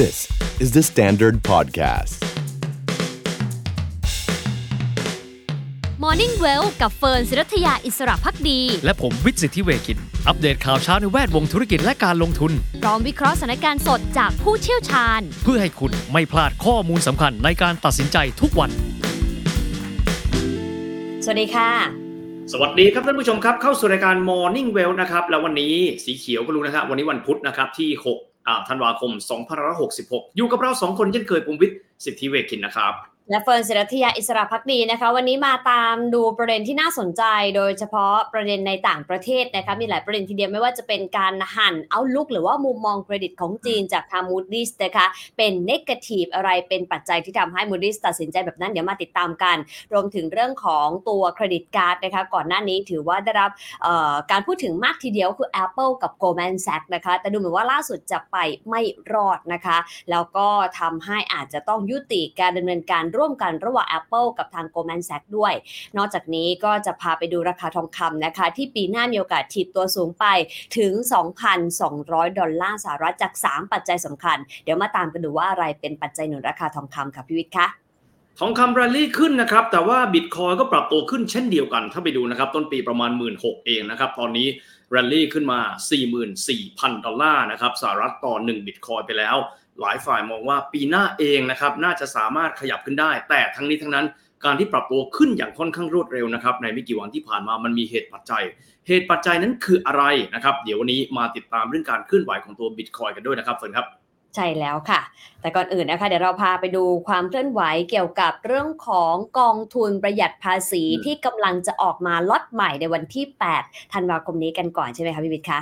This is the Standard Podcast. Morning Well กับเฟิร์นศิรัทยาอิสระพักดี และผมวิทย์สิทธิเวคิน อัปเดตข่าวเช้าในแวดวงธุรกิจและการลงทุน พร้อมวิเคราะห์สถานการณ์สดจากผู้เชี่ยวชาญ เพื่อให้คุณไม่พลาดข้อมูลสำคัญในการตัดสินใจทุกวัน สวัสดีค่ะ สวัสดีครับท่านผู้ชมครับ เข้าสู่รายการ Morning Well นะครับ แล้ววันนี้สีเขียวก็รู้นะครับวันนี้วันพุธนะครับที่6อ่า ธันวาคม 2566 อยู่กับเราสองคนเช่นเคยภูมิวิทย์สิทธิเวคินนะครับ และเฟิร์นศิรัทยาอิสระพักดีนะคะ วันนี้มาตามดูประเด็นที่น่าสนใจ โดยเฉพาะประเด็นในต่างประเทศนะคะมีหลายประเด็นทีเดียวไม่ว่าจะเป็นการหั่น outlook หรือว่ามุมมองเครดิตของจีนจากทาง Moody's นะคะเป็น negative อะไรเป็นปัจจัยที่ทำให้ Moody's ตัดสินใจแบบนั้นเดี๋ยวมาติดตามกัน รวมถึงเรื่องของตัว credit card นะคะก่อนหน้านี้ถือว่าได้รับการพูดถึงมากทีเดียวคือ Apple กับ Goldman Sachs นะคะแต่ดูเหมือนว่าล่าสุดจะไปไม่รอดนะคะ แล้วก็ทำให้อาจจะต้องยุติการดำเนินการร่วมกันระหว่าง Apple กับทาง Goldman Sachs ด้วย นอกจากนี้ก็จะพาไปดูราคาทองคำนะคะ ที่ปีหน้ามีโอกาสถีบตัวสูงไปถึง 2,200 ดอลลาร์สหรัฐจาก 3 ปัจจัยสำคัญ เดี๋ยวมาตามกันดูว่าอะไรเป็นปัจจัยหนุนราคาทองคำค่ะพี่วิทย์คะทองคำแรลลี่ขึ้นนะครับ แต่ว่าบิตคอยก็ปรับตัวขึ้นเช่นเดียวกัน ถ้าไปดูนะครับ ต้นปีประมาณ 1 6ื่นเองนะครับ ตอนนี้แรลลี่ขึ้นมา 44,000 ดอลลาร์นะครับสหรัฐต่อ1บิตคอยน์ไปแล้ว หลายฝ่ายมองว่าปีหน้าเองนะครับน่าจะสามารถขยับขึ้นได้ แต่ทั้งนี้ทั้งนั้นการที่ปรับตัวขึ้นอย่างค่อนข้างรวดเร็วนะครับในไม่กี่วันที่ผ่านมามันมีเหตุปัจจัย เหตุปัจจัยนั้นคืออะไรนะครับ เดี๋ยววันนี้มาติดตามเรื่องการเคลื่อนไหวของตัวบิตคอยน์กันด้วยนะครับเฟิร์นครับใช่แล้วค่ะ แต่ก่อนอื่นนะคะ เดี๋ยวเราพาไปดูความเคลื่อนไหวเกี่ยวกับเรื่องของกองทุนประหยัดภาษีที่กำลังจะออกมาล็อตใหม่ในวันที่ 8 ธันวาคมนี้กันก่อนใช่ไหมคะพี่วิทย์คะ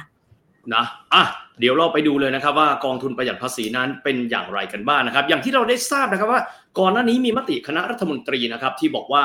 นะอะเดี๋ยวเราไปดูเลยนะครับว่ากองทุนประหยัดภาษีนั้นเป็นอย่างไรกันบ้างนะครับ อย่างที่เราได้ทราบนะครับว่า ก่อนหน้านี้มีมติคณะรัฐมนตรีนะครับ ที่บอกว่า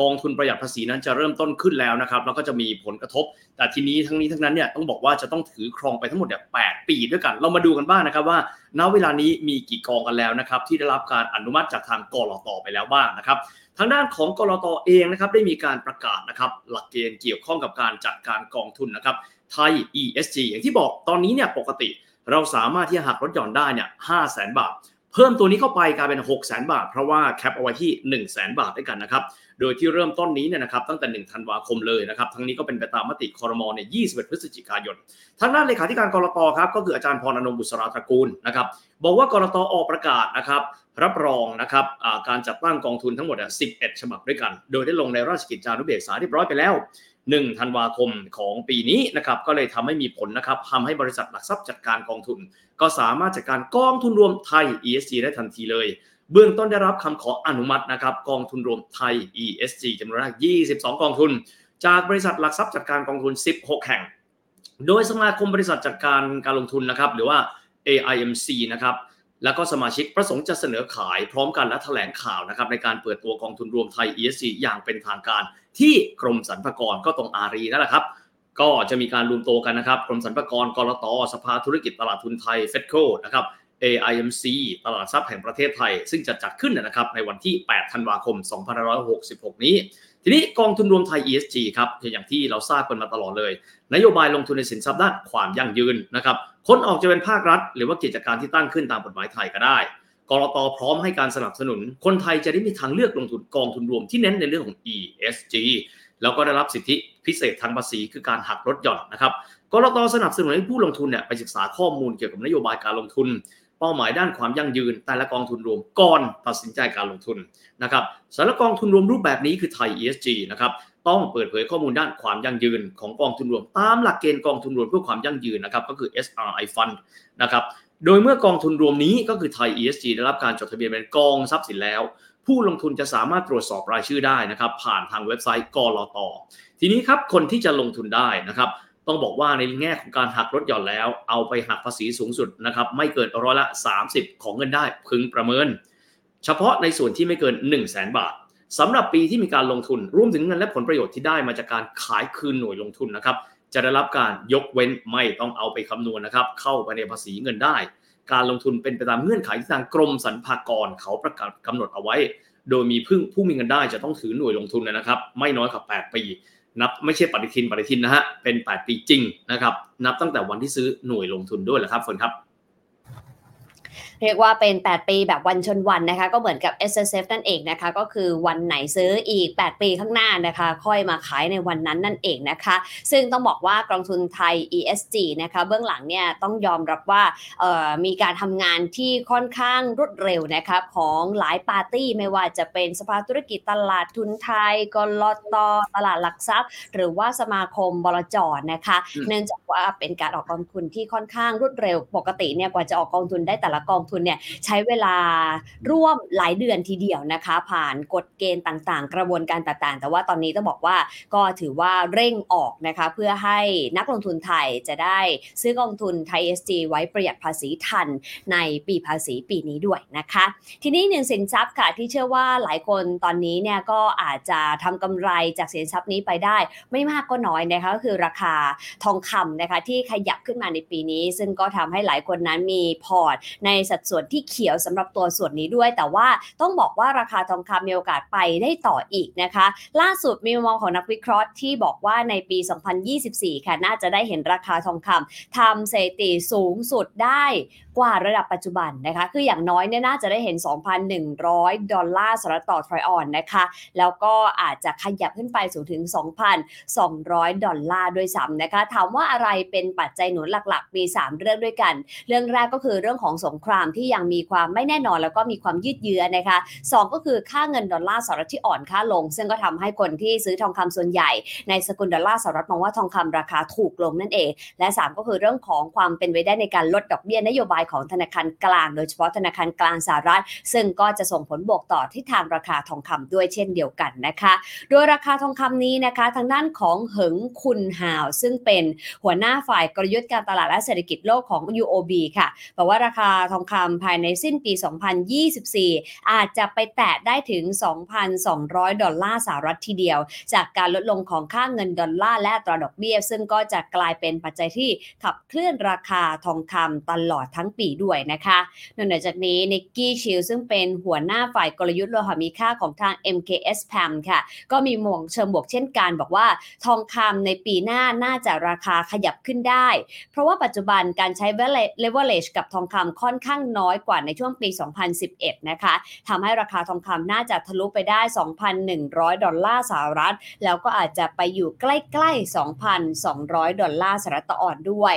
กองทุนประหยัดภาษีนั้นจะเริ่มต้นขึ้นแล้วนะครับแล้วก็จะมีผลกระทบ แต่ทีนี้ทั้งนี้ทั้งนั้นเนี่ยต้องบอกว่าจะต้องถือครองไปทั้งหมดเนี่ยแปีด้วยกัน เรามาดูกันบ้างนะครับว่า ณเวลานี้มีกี่กองกันแล้วนะครับ ที่ได้รับการอนุมัติจากทางกรอตไปแล้วบ้างนะครับ ทางด้านของกรอตเองนะครับได้มีการประกาศนะครับหลักเกณฑ์เกี่ยวข้องกับการจัดการกองทุนนะครับ ไทย ESG อย่างที่บอกตอนนี้เนี่ยปกติเราสามารถที่จะหักลดหย่อนได้เนี่ยห้าแสนบาท เพิ่มตัวนี้เข้าไปกลายเป็น6 0 0 0 0 0บาท เพราะว่าแคปเอาไว้ที่1 0 0 0 0 0บาทด้วยกันนะครับ โดยที่เริ่มต้นนี้เนี่ยนะครับตั้งแต่ 1 ธันวาคมเลยนะครับทั้งนี้ก็เป็นไปตามมติคอรมอเนี่ย21 พฤศจิกายน ทางด้านเลขาธิการกรตครับก็คืออาจารย์พรอนงค์บุษราตระกูลนะครับบอกว่ากรตออกประกาศนะครับรับรองนะครับการจัดตั้งกองทุนทั้งหมด 11 ฉบับด้วยกัน โดยได้ลงในราชกิจจานุเบกษาเรียบร้อยไปแล้ว 1ธันวาคมของปีนี้นะครับก็เลยทำให้มีผลนะครับทำให้บริษัทหลักทรัพย์จัดการกองทุน ก็สามารถจัดการกองทุนรวมไทย ESG ได้ทันทีเลย เบื้องต้นได้รับคำขออนุมัตินะครับกองทุนรวมไทย ESG จำนวนแรก22 กองทุน จากบริษัทหลักทรัพย์จัดการกองทุน 16 แห่ง โดยสมาคมบริษัทจัดการการลงทุนนะครับหรือว่า AIMC นะครับ แล้วก็สมาชิกประสงค์จะเสนอขายพร้อมกันและแถลงข่าวนะครับในการเปิดตัวกองทุนรวมไทย ESG อย่างเป็นทางการ ที่กรมสรรพากรก็ตรงอารีนั่นแหละครับ ก็จะมีการรวมตัวกันนะครับกรมสรรพากรกรตสภาธุรกิจตลาดทุนไทยเฟดโคนะครับ AIMC ตลาดทรัพย์แห่งประเทศไทย ซึ่งจะจัดขึ้นนะครับในวันที่ 8 ธันวาคม 2566 นี้ ทีนี้กองทุนรวมไทย ESG ครับอย่างที่เราทราบกันมาตลอดเลย นโยบายลงทุนในสินทรัพย์ด้านความยั่งยืนนะครับคนออกจะเป็นภาครัฐ หรือว่ากิจการที่ตั้งขึ้นตามกฎหมายไทยก็ได้กรตพร้อมให้การสนับสนุน คนไทยจะได้มีทางเลือกลงทุนกองทุนรวมที่เน้นในเรื่องของ ESG แล้วก็ได้รับสิทธิพิเศษทางภาษีคือการหักลดหย่อนนะครับกรตสนับสนุนให้ผู้ลงทุนเนี่ยไปศึกษาข้อมูลเกี่ยวกับนโยบายการลงทุน เป้าหมายด้านความยั่งยืนแต่ละกองทุนรวมก่อนตัดสินใจการลงทุนนะครับสารกองทุนรวมรูปแบบนี้คือไทย ESG นะครับต้องเปิดเผยข้อมูลด้านความยั่งยืนของกองทุนรวม ตามหลักเกณฑ์กองทุนรวมเพื่อความยั่งยืนนะครับก็คือ SRI Fund นะครับโดยเมื่อกองทุนรวมนี้ก็คือไทย ESG ได้รับการจดทะเบียนเป็นกองทรัพย์สินแล้ว ผู้ลงทุนจะสามารถตรวจสอบรายชื่อได้นะครับผ่านทางเว็บไซต์กรตทีนี้ครับคนที่จะลงทุนได้นะครับ ต้องบอกว่าในแง่ของการหักลดหย่อนแล้ว เอาไปหักภาษีสูงสุดนะครับไม่เกินร้อยละ 30 ของเงินได้พึงประเมิน เฉพาะในส่วนที่ไม่เกิน 1 0 0 0 0แบาทสำหรับปีที่มีการลงทุนรวมถึงเงินและผลประโยชน์ที่ได้มาจากการขายคืนหน่วยลงทุนนะครับจะได้รับการยกเว้นไม่ต้องเอาไปคำนวณนะครับเข้าไปในภาษีเงินได้ การลงทุนเป็นไปตามเงื่อนไขที่ทางกรมสรรพากรเขาประกาศกำหนดเอาไว้ โดยมีผู้มีเงินได้จะต้องถือหน่วยลงทุนนะครับ ไม่น้อยกว่า8ปี นับไม่ใช่ปฏิทินปฏิทินนะฮะเป็น 8 ปีจริงนะครับนับตั้งแต่วันที่ซื้อหน่วยลงทุนด้วยแหละครับฝนครับ เรียกว่าเป็น 8 ปีแบบวันชนวันนะคะ ก็เหมือนกับ S S F นั่นเองนะคะ ก็คือวันไหนซื้ออีก 8 ปีข้างหน้านะคะ ค่อยมาขายในวันนั้นนั่นเองนะคะ ซึ่งต้องบอกว่ากองทุนไทย ESG นะคะเบื้องหลังเนี่ยต้องยอมรับว่ามีการทำงานที่ค่อนข้างรวดเร็วนะคะของหลายปาร์ตี้ไม่ว่าจะเป็นสภาธุรกิจตลาดทุนไทยกลตตลาดหลักทรัพย์ หรือว่าสมาคมบลจนะคะ เนื่องจากว่าเป็นการออกกองทุนที่ค่อนข้างรวดเร็ว ปกติเนี่ยกว่าจะออกกองทุนได้แต่ละกองทุนเนี่ยใช้เวลาร่วมหลายเดือนทีเดียวนะคะ ผ่านกฎเกณฑ์ต่างๆ กระบวนการต่างๆ แต่ว่าตอนนี้ต้องบอกว่าก็ถือว่าเร่งออกนะคะเพื่อให้นักลงทุนไทยจะได้ซื้อกองทุนไทย SG ไว้ประหยัดภาษีทันในปีภาษีปีนี้ด้วยนะคะ ทีนี้หนึ่งสินทรัพย์ค่ะที่เชื่อว่าหลายคนตอนนี้เนี่ยก็อาจจะทำกำไรจากสินทรัพย์นี้ไปได้ ไม่มากก็น้อยนะคะก็คือราคาทองคำนะคะที่ขยับขึ้นมาในปีนี้ ซึ่งก็ทำให้หลายคนนั้นมีพอร์ตในสัดส่วนที่เขียวสำหรับตัวส่วนนี้ด้วย แต่ว่าต้องบอกว่าราคาทองคำมีโอกาสไปได้ต่ออีกนะคะ ล่าสุดมีมุมมองของนักวิเคราะห์ที่บอกว่าในปี 2024 ค่ะ น่าจะได้เห็นราคาทองคำทำสถิติสูงสุดได้ กว่าระดับปัจจุบันนะคะ คืออย่างน้อยเนี่ยน่าจะได้เห็น 2,100 ดอลลาร์สหรัฐต่อทรอยออนนะคะ แล้วก็อาจจะขยับขึ้นไปสูงถึง 2,200 ดอลลาร์ด้วยซ้ำนะคะ ถามว่าอะไรเป็นปัจจัยหนุนหลักๆ มี 3 เรื่องด้วยกัน เรื่องแรกก็คือเรื่องของสงครามที่ยังมีความไม่แน่นอนแล้วก็มีความยืดเยื้อนะคะ 2 ก็คือค่าเงินดอลลาร์สหรัฐที่อ่อนค่าลง ซึ่งก็ทำให้คนที่ซื้อทองคำส่วนใหญ่ ในสกุลดอลลาร์สหรัฐมองว่าทองคำราคาถูกลงนั่นเอง และ 3 ก็คือเรื่องของความเป็นไปได้ในการลดดอกเบี้ยนโยบายของธนาคารกลาง โดยเฉพาะธนาคารกลางสหรัฐ ซึ่งก็จะส่งผลบวกต่อที่ทางราคาทองคำด้วยเช่นเดียวกันนะคะ โดยราคาทองคำนี้นะคะ ทางด้านของเหิงคุณหาว ซึ่งเป็นหัวหน้าฝ่ายกลยุทธ์การตลาดและเศรษฐกิจโลกของ UOB ค่ะบอกว่าราคาทองคำภายในสิ้นปี 2024 อาจจะไปแตะได้ถึง 2,200 ดอลลาร์สหรัฐทีเดียว จากการลดลงของค่าเงินดอลลาร์และตราดอกเบี้ย ซึ่งก็จะกลายเป็นปัจจัยที่ขับเคลื่อนราคาทองคำตลอดทั้งปีด้วยนะคะนอกจากนี้นิกกี้ชิลซึ่งเป็นหัวหน้าฝ่ายกลยุทธ์โลหะมีค่าของทาง MKS PAM ค่ะ ก็มีมองเชิงบวกเช่นกัน บอกว่าทองคำในปีหน้าน่าจะราคาขยับขึ้นได้ เพราะว่าปัจจุบันการใช้ leverage กับทองคำค่อนข้างน้อยกว่าในช่วงปี 2011 นะคะทำให้ราคาทองคำน่าจะทะลุไปได้ 2,100 ดอลลาร์สหรัฐ แล้วก็อาจจะไปอยู่ใกล้ ๆ 2,200 ดอลลาร์สหรัฐต่อออนซ์ด้วย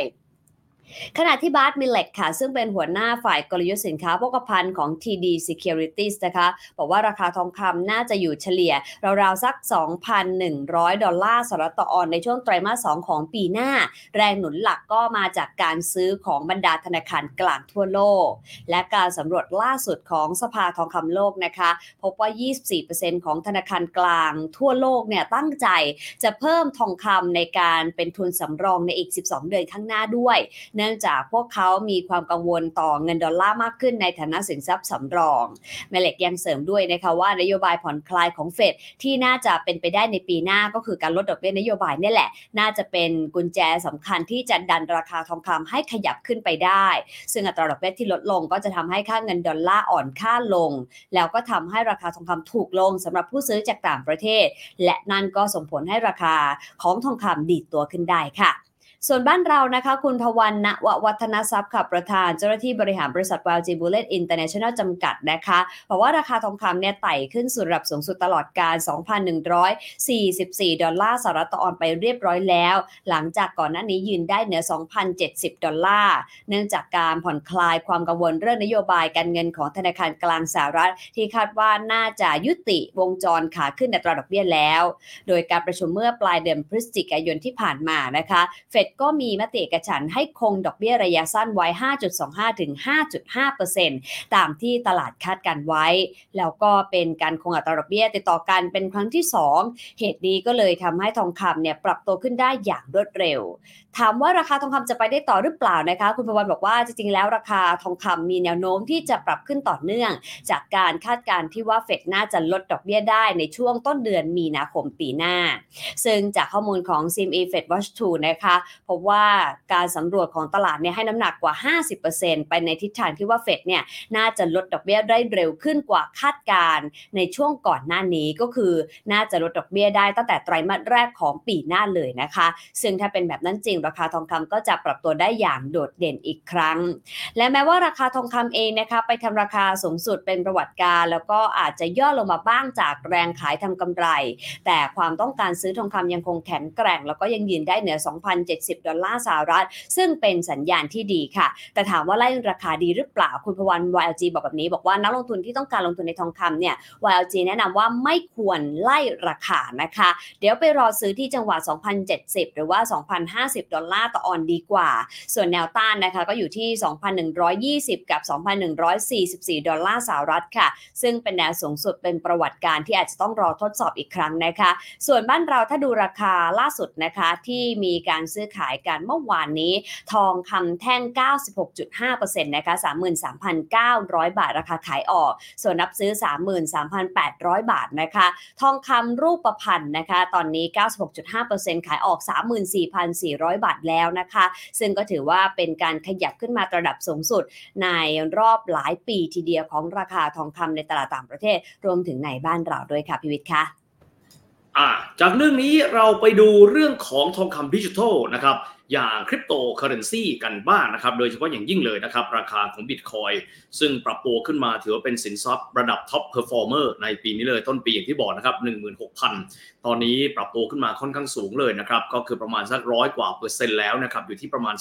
ขณะที่ Bart Melek ค่ะ ซึ่งเป็นหัวหน้าฝ่ายกลยุทธ์สินค้าโภคภัณฑ์ของ TD Securities นะคะ บอกว่าราคาทองคำน่าจะอยู่เฉลี่ย ราวๆ สัก 2,100 ดอลลาร์สหรัฐต่อออนซ์ในช่วงไตรมาส 2 ของปีหน้า แรงหนุนหลักก็มาจากการซื้อของบรรดาธนาคารกลางทั่วโลก และการสำรวจล่าสุดของสภาทองคำโลกนะคะ พบว่า 24%ของธนาคารกลางทั่วโลกเนี่ยตั้งใจจะเพิ่มทองคำในการเป็นทุนสำรองในอีก 12 เดือนข้างหน้าด้วยเนื่องจากพวกเขามีความกังวลต่อเงินดอลลาร์มากขึ้นในฐานะสินทรัพย์สำรอง Melek ยังเสริมด้วยนะคะว่านโยบายผ่อนคลายของเฟดที่น่าจะเป็นไปได้ในปีหน้าก็คือการลดดอกเบี้ยนโยบายนี่แหละ น่าจะเป็นกุญแจสำคัญที่จะดันราคาทองคำให้ขยับขึ้นไปได้ ซึ่งอัตราดอกเบี้ยที่ลดลงก็จะทำให้ค่าเงินดอลลาร์อ่อนค่าลง แล้วก็ทำให้ราคาทองคำถูกลงสำหรับผู้ซื้อจากต่างประเทศ และนั่นก็ส่งผลให้ราคาของทองคำดีดตัวขึ้นได้ค่ะ ส่วนบ้านเรานะคะ คุณพวันณวัฒนทรัพย์ขับประธานเจ้าหน้าที่บริหารบริษัท YLG Bullion International จำกัดนะคะบอกว่าราคาทองคำเนี่ยไต่ขึ้นสู่ระดับสูงสุดตลอดกาล 2,144 ดอลลาร์สหรัฐต่อออนไปเรียบร้อยแล้ว หลังจากก่อนหน้านี้ยืนได้เหนือ 2,070 ดอลลาร์ เนื่องจากการผ่อนคลายความกังวลเรื่องนโยบายการเงินของธนาคารกลางสหรัฐ ที่คาดว่าน่าจะยุติวงจรขาขึ้นในตราดอกเบี้ยแล้ว โดยการประชุมเมื่อปลายเดือนพฤศจิกายนที่ผ่านมานะคะ เฟดก็มีมติเอกฉันให้คงดอกเบี้ยระยะสั้นไว้ 5.25 ถึง 5.5%ตามที่ตลาดคาดการไว้ แล้วก็เป็นการคงอัตราดอกเบี้ยติดต่อกันเป็นครั้งที่ 2 เหตุนี้ก็เลยทำให้ทองคำเนี่ยปรับตัวขึ้นได้อย่างรวดเร็ว ถามว่าราคาทองคำจะไปได้ต่อหรือเปล่านะคะ คุณพวันบอกว่าจริงๆแล้วราคาทองคำมีแนวโน้มที่จะปรับขึ้นต่อเนื่อง จากการคาดการณ์ที่ว่าเฟดน่าจะลดดอกเบี้ยได้ในช่วงต้นเดือนมีนาคมปีหน้า ซึ่งจากข้อมูลของ CME Fed Watch 2 นะคะ พบว่าการสำรวจของตลาดเนี่ยให้น้ำหนักกว่า 50%ไปในทิศทางที่ว่าเฟดเนี่ยน่าจะลดดอกเบี้ยได้เร็วขึ้นกว่าคาดการในช่วงก่อนหน้านี้ก็คือน่าจะลดดอกเบี้ยได้ตั้งแต่ไตรมาสแรกของปีหน้าเลยนะคะ ซึ่งถ้าเป็นแบบนั้นจริง ราคาทองคำก็จะปรับตัวได้อย่างโดดเด่นอีกครั้ง และแม้ว่าราคาทองคำเองนะคะไปทำราคาสูงสุดเป็นประวัติการ แล้วก็อาจจะย่อลงมาบ้างจากแรงขายทำกำไร แต่ความต้องการซื้อทองคำยังคงแข็งแกร่ง แล้วก็ยังยืนได้เหนือ 2,070ดอลลาร์สหรัฐ ซึ่งเป็นสัญญาณที่ดีค่ะ แต่ถามว่าไล่ราคาดีหรือเปล่าคุณพวัน YLG บอกแบบนี้ บอกว่านักลงทุนที่ต้องการลงทุนในทองคำเนี่ย YLG แนะนำว่าไม่ควรไล่ราคานะคะ เดี๋ยวไปรอซื้อที่จังหวะ 2,070 หรือว่า 2,050 ดอลลาร์ต่อออนซ์ดีกว่า ส่วนแนวต้านนะคะก็อยู่ที่ 2,120 กับ 2,144 ดอลลาร์สหรัฐค่ะ ซึ่งเป็นแนวสูงสุดเป็นประวัติการณ์ที่อาจจะต้องรอทดสอบอีกครั้งนะคะ ส่วนบ้านเราถ้าดูราคาล่าสุดนะคะที่มีการซื้อขายกันเมื่อวานนี้ ทองคำแท่ง 96.5%นะคะ33,900 บาทราคาขายออก ส่วนนับซื้อ 33,800 บาทนะคะ ทองคำรูปประพันธ์นะคะ ตอนนี้ 96.5%ขายออก 34,400 บาทแล้วนะคะ ซึ่งก็ถือว่าเป็นการขยับขึ้นมาระดับสูงสุด ในรอบหลายปีทีเดียวของราคาทองคำในตลาดต่างประเทศ รวมถึงในบ้านเราด้วยค่ะพิวิทย์คะ อ่าจากเรื่องนี้เราไปดูเรื่องของทองคำดิจิทัลนะครับอย่างคริปโตเคอร์เรนซีกันบ้างนะครับ โดยเฉพาะอย่างยิ่งเลยนะครับ ราคาของบิตคอยน์ซึ่งปรับตัวขึ้นมาถือว่าเป็นสินทรัพย์ระดับ top performer ในปีนี้เลยต้นปีอย่างที่บอกนะครับ 16,000 ตอนนี้ปรับตัวขึ้นมาค่อนข้างสูงเลยนะครับ ก็คือประมาณสักร้อยกว่าเปอร์เซ็นต์แล้วนะครับ อยู่ที่ประมาณ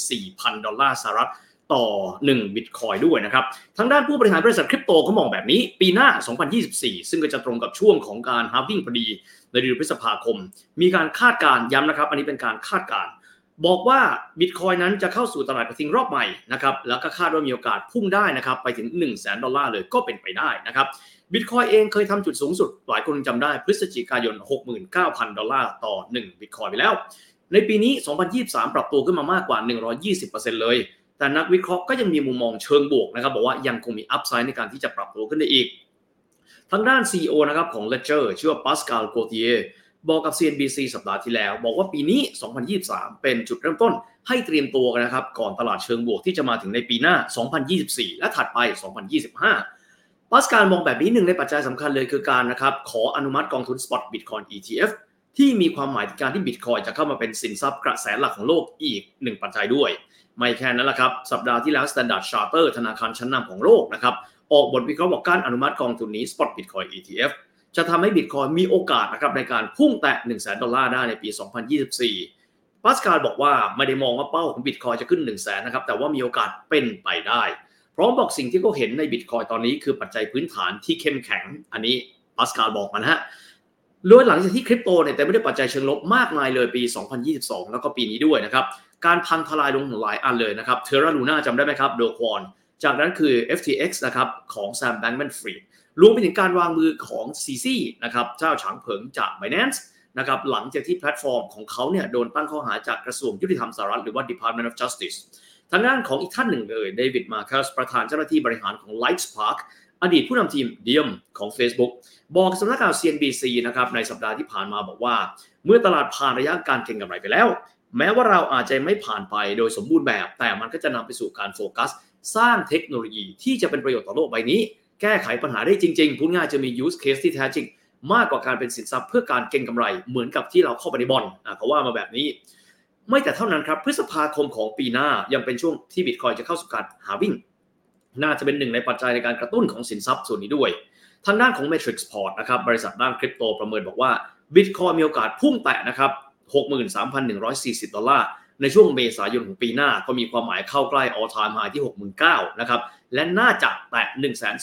44,000 ดอลลาร์สหรัฐ ต่อ1บิตคอยน์ด้วยนะครับ ทางด้านผู้บริหารบริษัทคริปโตก็มองแบบนี้ ปีหน้า 2024 ซึ่งก็จะตรงกับช่วงของการ halving พอดีในเดือนพฤษภาคม มีการคาดการณ์ย้ำนะครับ อันนี้เป็นการคาดการณ์บอกว่าบิตคอยน์นั้นจะเข้าสู่ตลาดกระทิงรอบใหม่นะครับ แล้วก็คาดว่ามีโอกาสพุ่งได้นะครับ ไปถึง 100,000 ดอลลาร์เลยก็เป็นไปได้นะครับบิตคอยน์เองเคยทำจุดสูงสุด หลายคนจำได้พฤศจิกายน 69,000 ดอลลาร์ต่อ 1 บิตคอยน์ไปแล้ว ในปีนี้ 2023 ปรับตัวขึ้นมามากกว่า 120%เลย แต่นักวิเคราะห์ก็ยังมีมุมมองเชิงบวกนะครับบอกว่ายังคงมีอัพไซด์ในการที่จะปรับตัวขึ้นได้อีก ทางด้าน CEO นะครับของ Ledger ชื่อว่า Pascal Gauthier บอกกับ CNBC สัปดาห์ที่แล้ว บอกว่าปีนี้ 2023 เป็นจุดเริ่มต้นให้เตรียมตัวกันนะครับ ก่อนตลาดเชิงบวกที่จะมาถึงในปีหน้า 2024 และถัดไป 2025ปัสการมองแบบนี้หนึ่งในปัจจัยสำคัญเลยคือการนะครับ ขออนุมัติกองทุน Spot Bitcoin ETF ที่มีความหมายถึงการที่ Bitcoin จะเข้ามาเป็นสินทรัพย์กระแสหลักของโลกอีกหนึ่งปัจจัยด้วย ไม่แค่นั้นแหละครับ สัปดาห์ที่แล้ว Standard Charter ธนาคารชั้นนำของโลกนะครับ ออกบทวิเคราะห์บอกการอนุมัติกองทุนนี้ Spot Bitcoin ETF จะทำให้ Bitcoin มีโอกาสนะครับในการพุ่งแตะ1 0 0 0 0ดอลลาร์ได้ในปี 2024ปัสกาลบอกว่าไม่ได้มองว่าเป้าของ Bitcoin จะขึ้น 1 0 0 0 0แสนนะครับ แต่ว่ามีโอกาสเป็นไปได้ พร้อมบอกสิ่งที่เขาเห็นใน Bitcoin ตอนนี้คือปัจจัยพื้นฐานที่เข้มแข็ง อันนี้ปัสกาลบอกมานะฮะโดยหลังจากที่คริปโตเนี่ยแต่ไม่ได้ปัจจัยเชิงลบมากมายเลยปี 2022 แล้วก็ปีนี้ด้วยนะครับ การพังทลายลงหลายอันเลยนะครับ Terra Luna จำได้ไหมครับ Do Kwon จากนั้นคือ FTX นะครับของ Sam Bankman-Fried รวมไปถึงการวางมือของ CZ นะครับเจ้าฉางเผิงจาก Binance นะครับหลังจากที่แพลตฟอร์มของเขาเนี่ยโดนตั้งข้อหาจากกระทรวงยุติธรรมสหรัฐหรือว่า Department of Justice ทางด้านของอีกท่านหนึ่งเลย David Marcus ประธานเจ้าหน้าที่บริหารของ Lightspark อดีตผู้นำทีมเดียมของ Facebook บอกสำนักข่าว CNBC นะครับในสัปดาห์ที่ผ่านมาบอกว่า เมื่อตลาดผ่านระยะการเก็งกำไรไปแล้ว แม้ว่าเราอาจจะไม่ผ่านไปโดยสมบูรณ์แบบ แต่มันก็จะนำไปสู่การโฟกัส สร้างเทคโนโลยีที่จะเป็นประโยชน์ต่อโลกใบนี้ แก้ไขปัญหาได้จริงๆพูดง่ายจะมี use case ที่แท้จริง มากกว่าการเป็นสินทรัพย์เพื่อการเก็งกำไร เหมือนกับที่เราเข้าไปในบอลอะเขาว่ามาแบบนี้ ไม่แต่เท่านั้นครับพฤษภาคมของปีหน้ายังเป็นช่วงที่บิตคอยจะเข้าสู่การหาวิ่งน่าจะเป็นหนึ่งในปัจจัยในการกระตุ้นของสินทรัพย์ส่วนนี้ด้วย ทางด้านของ Matrix Port นะครับบริษัทด้านคริปโตประเมินบอกว่า Bitcoin มีโอกาสพุ่งแตะนะครับ 63,140 ดอลลาร์ ในช่วงเมษายนของปีหน้า ก็มีความหมายเข้าใกล้ all time high ที่ 69,000นะครับ และน่าจะแตะ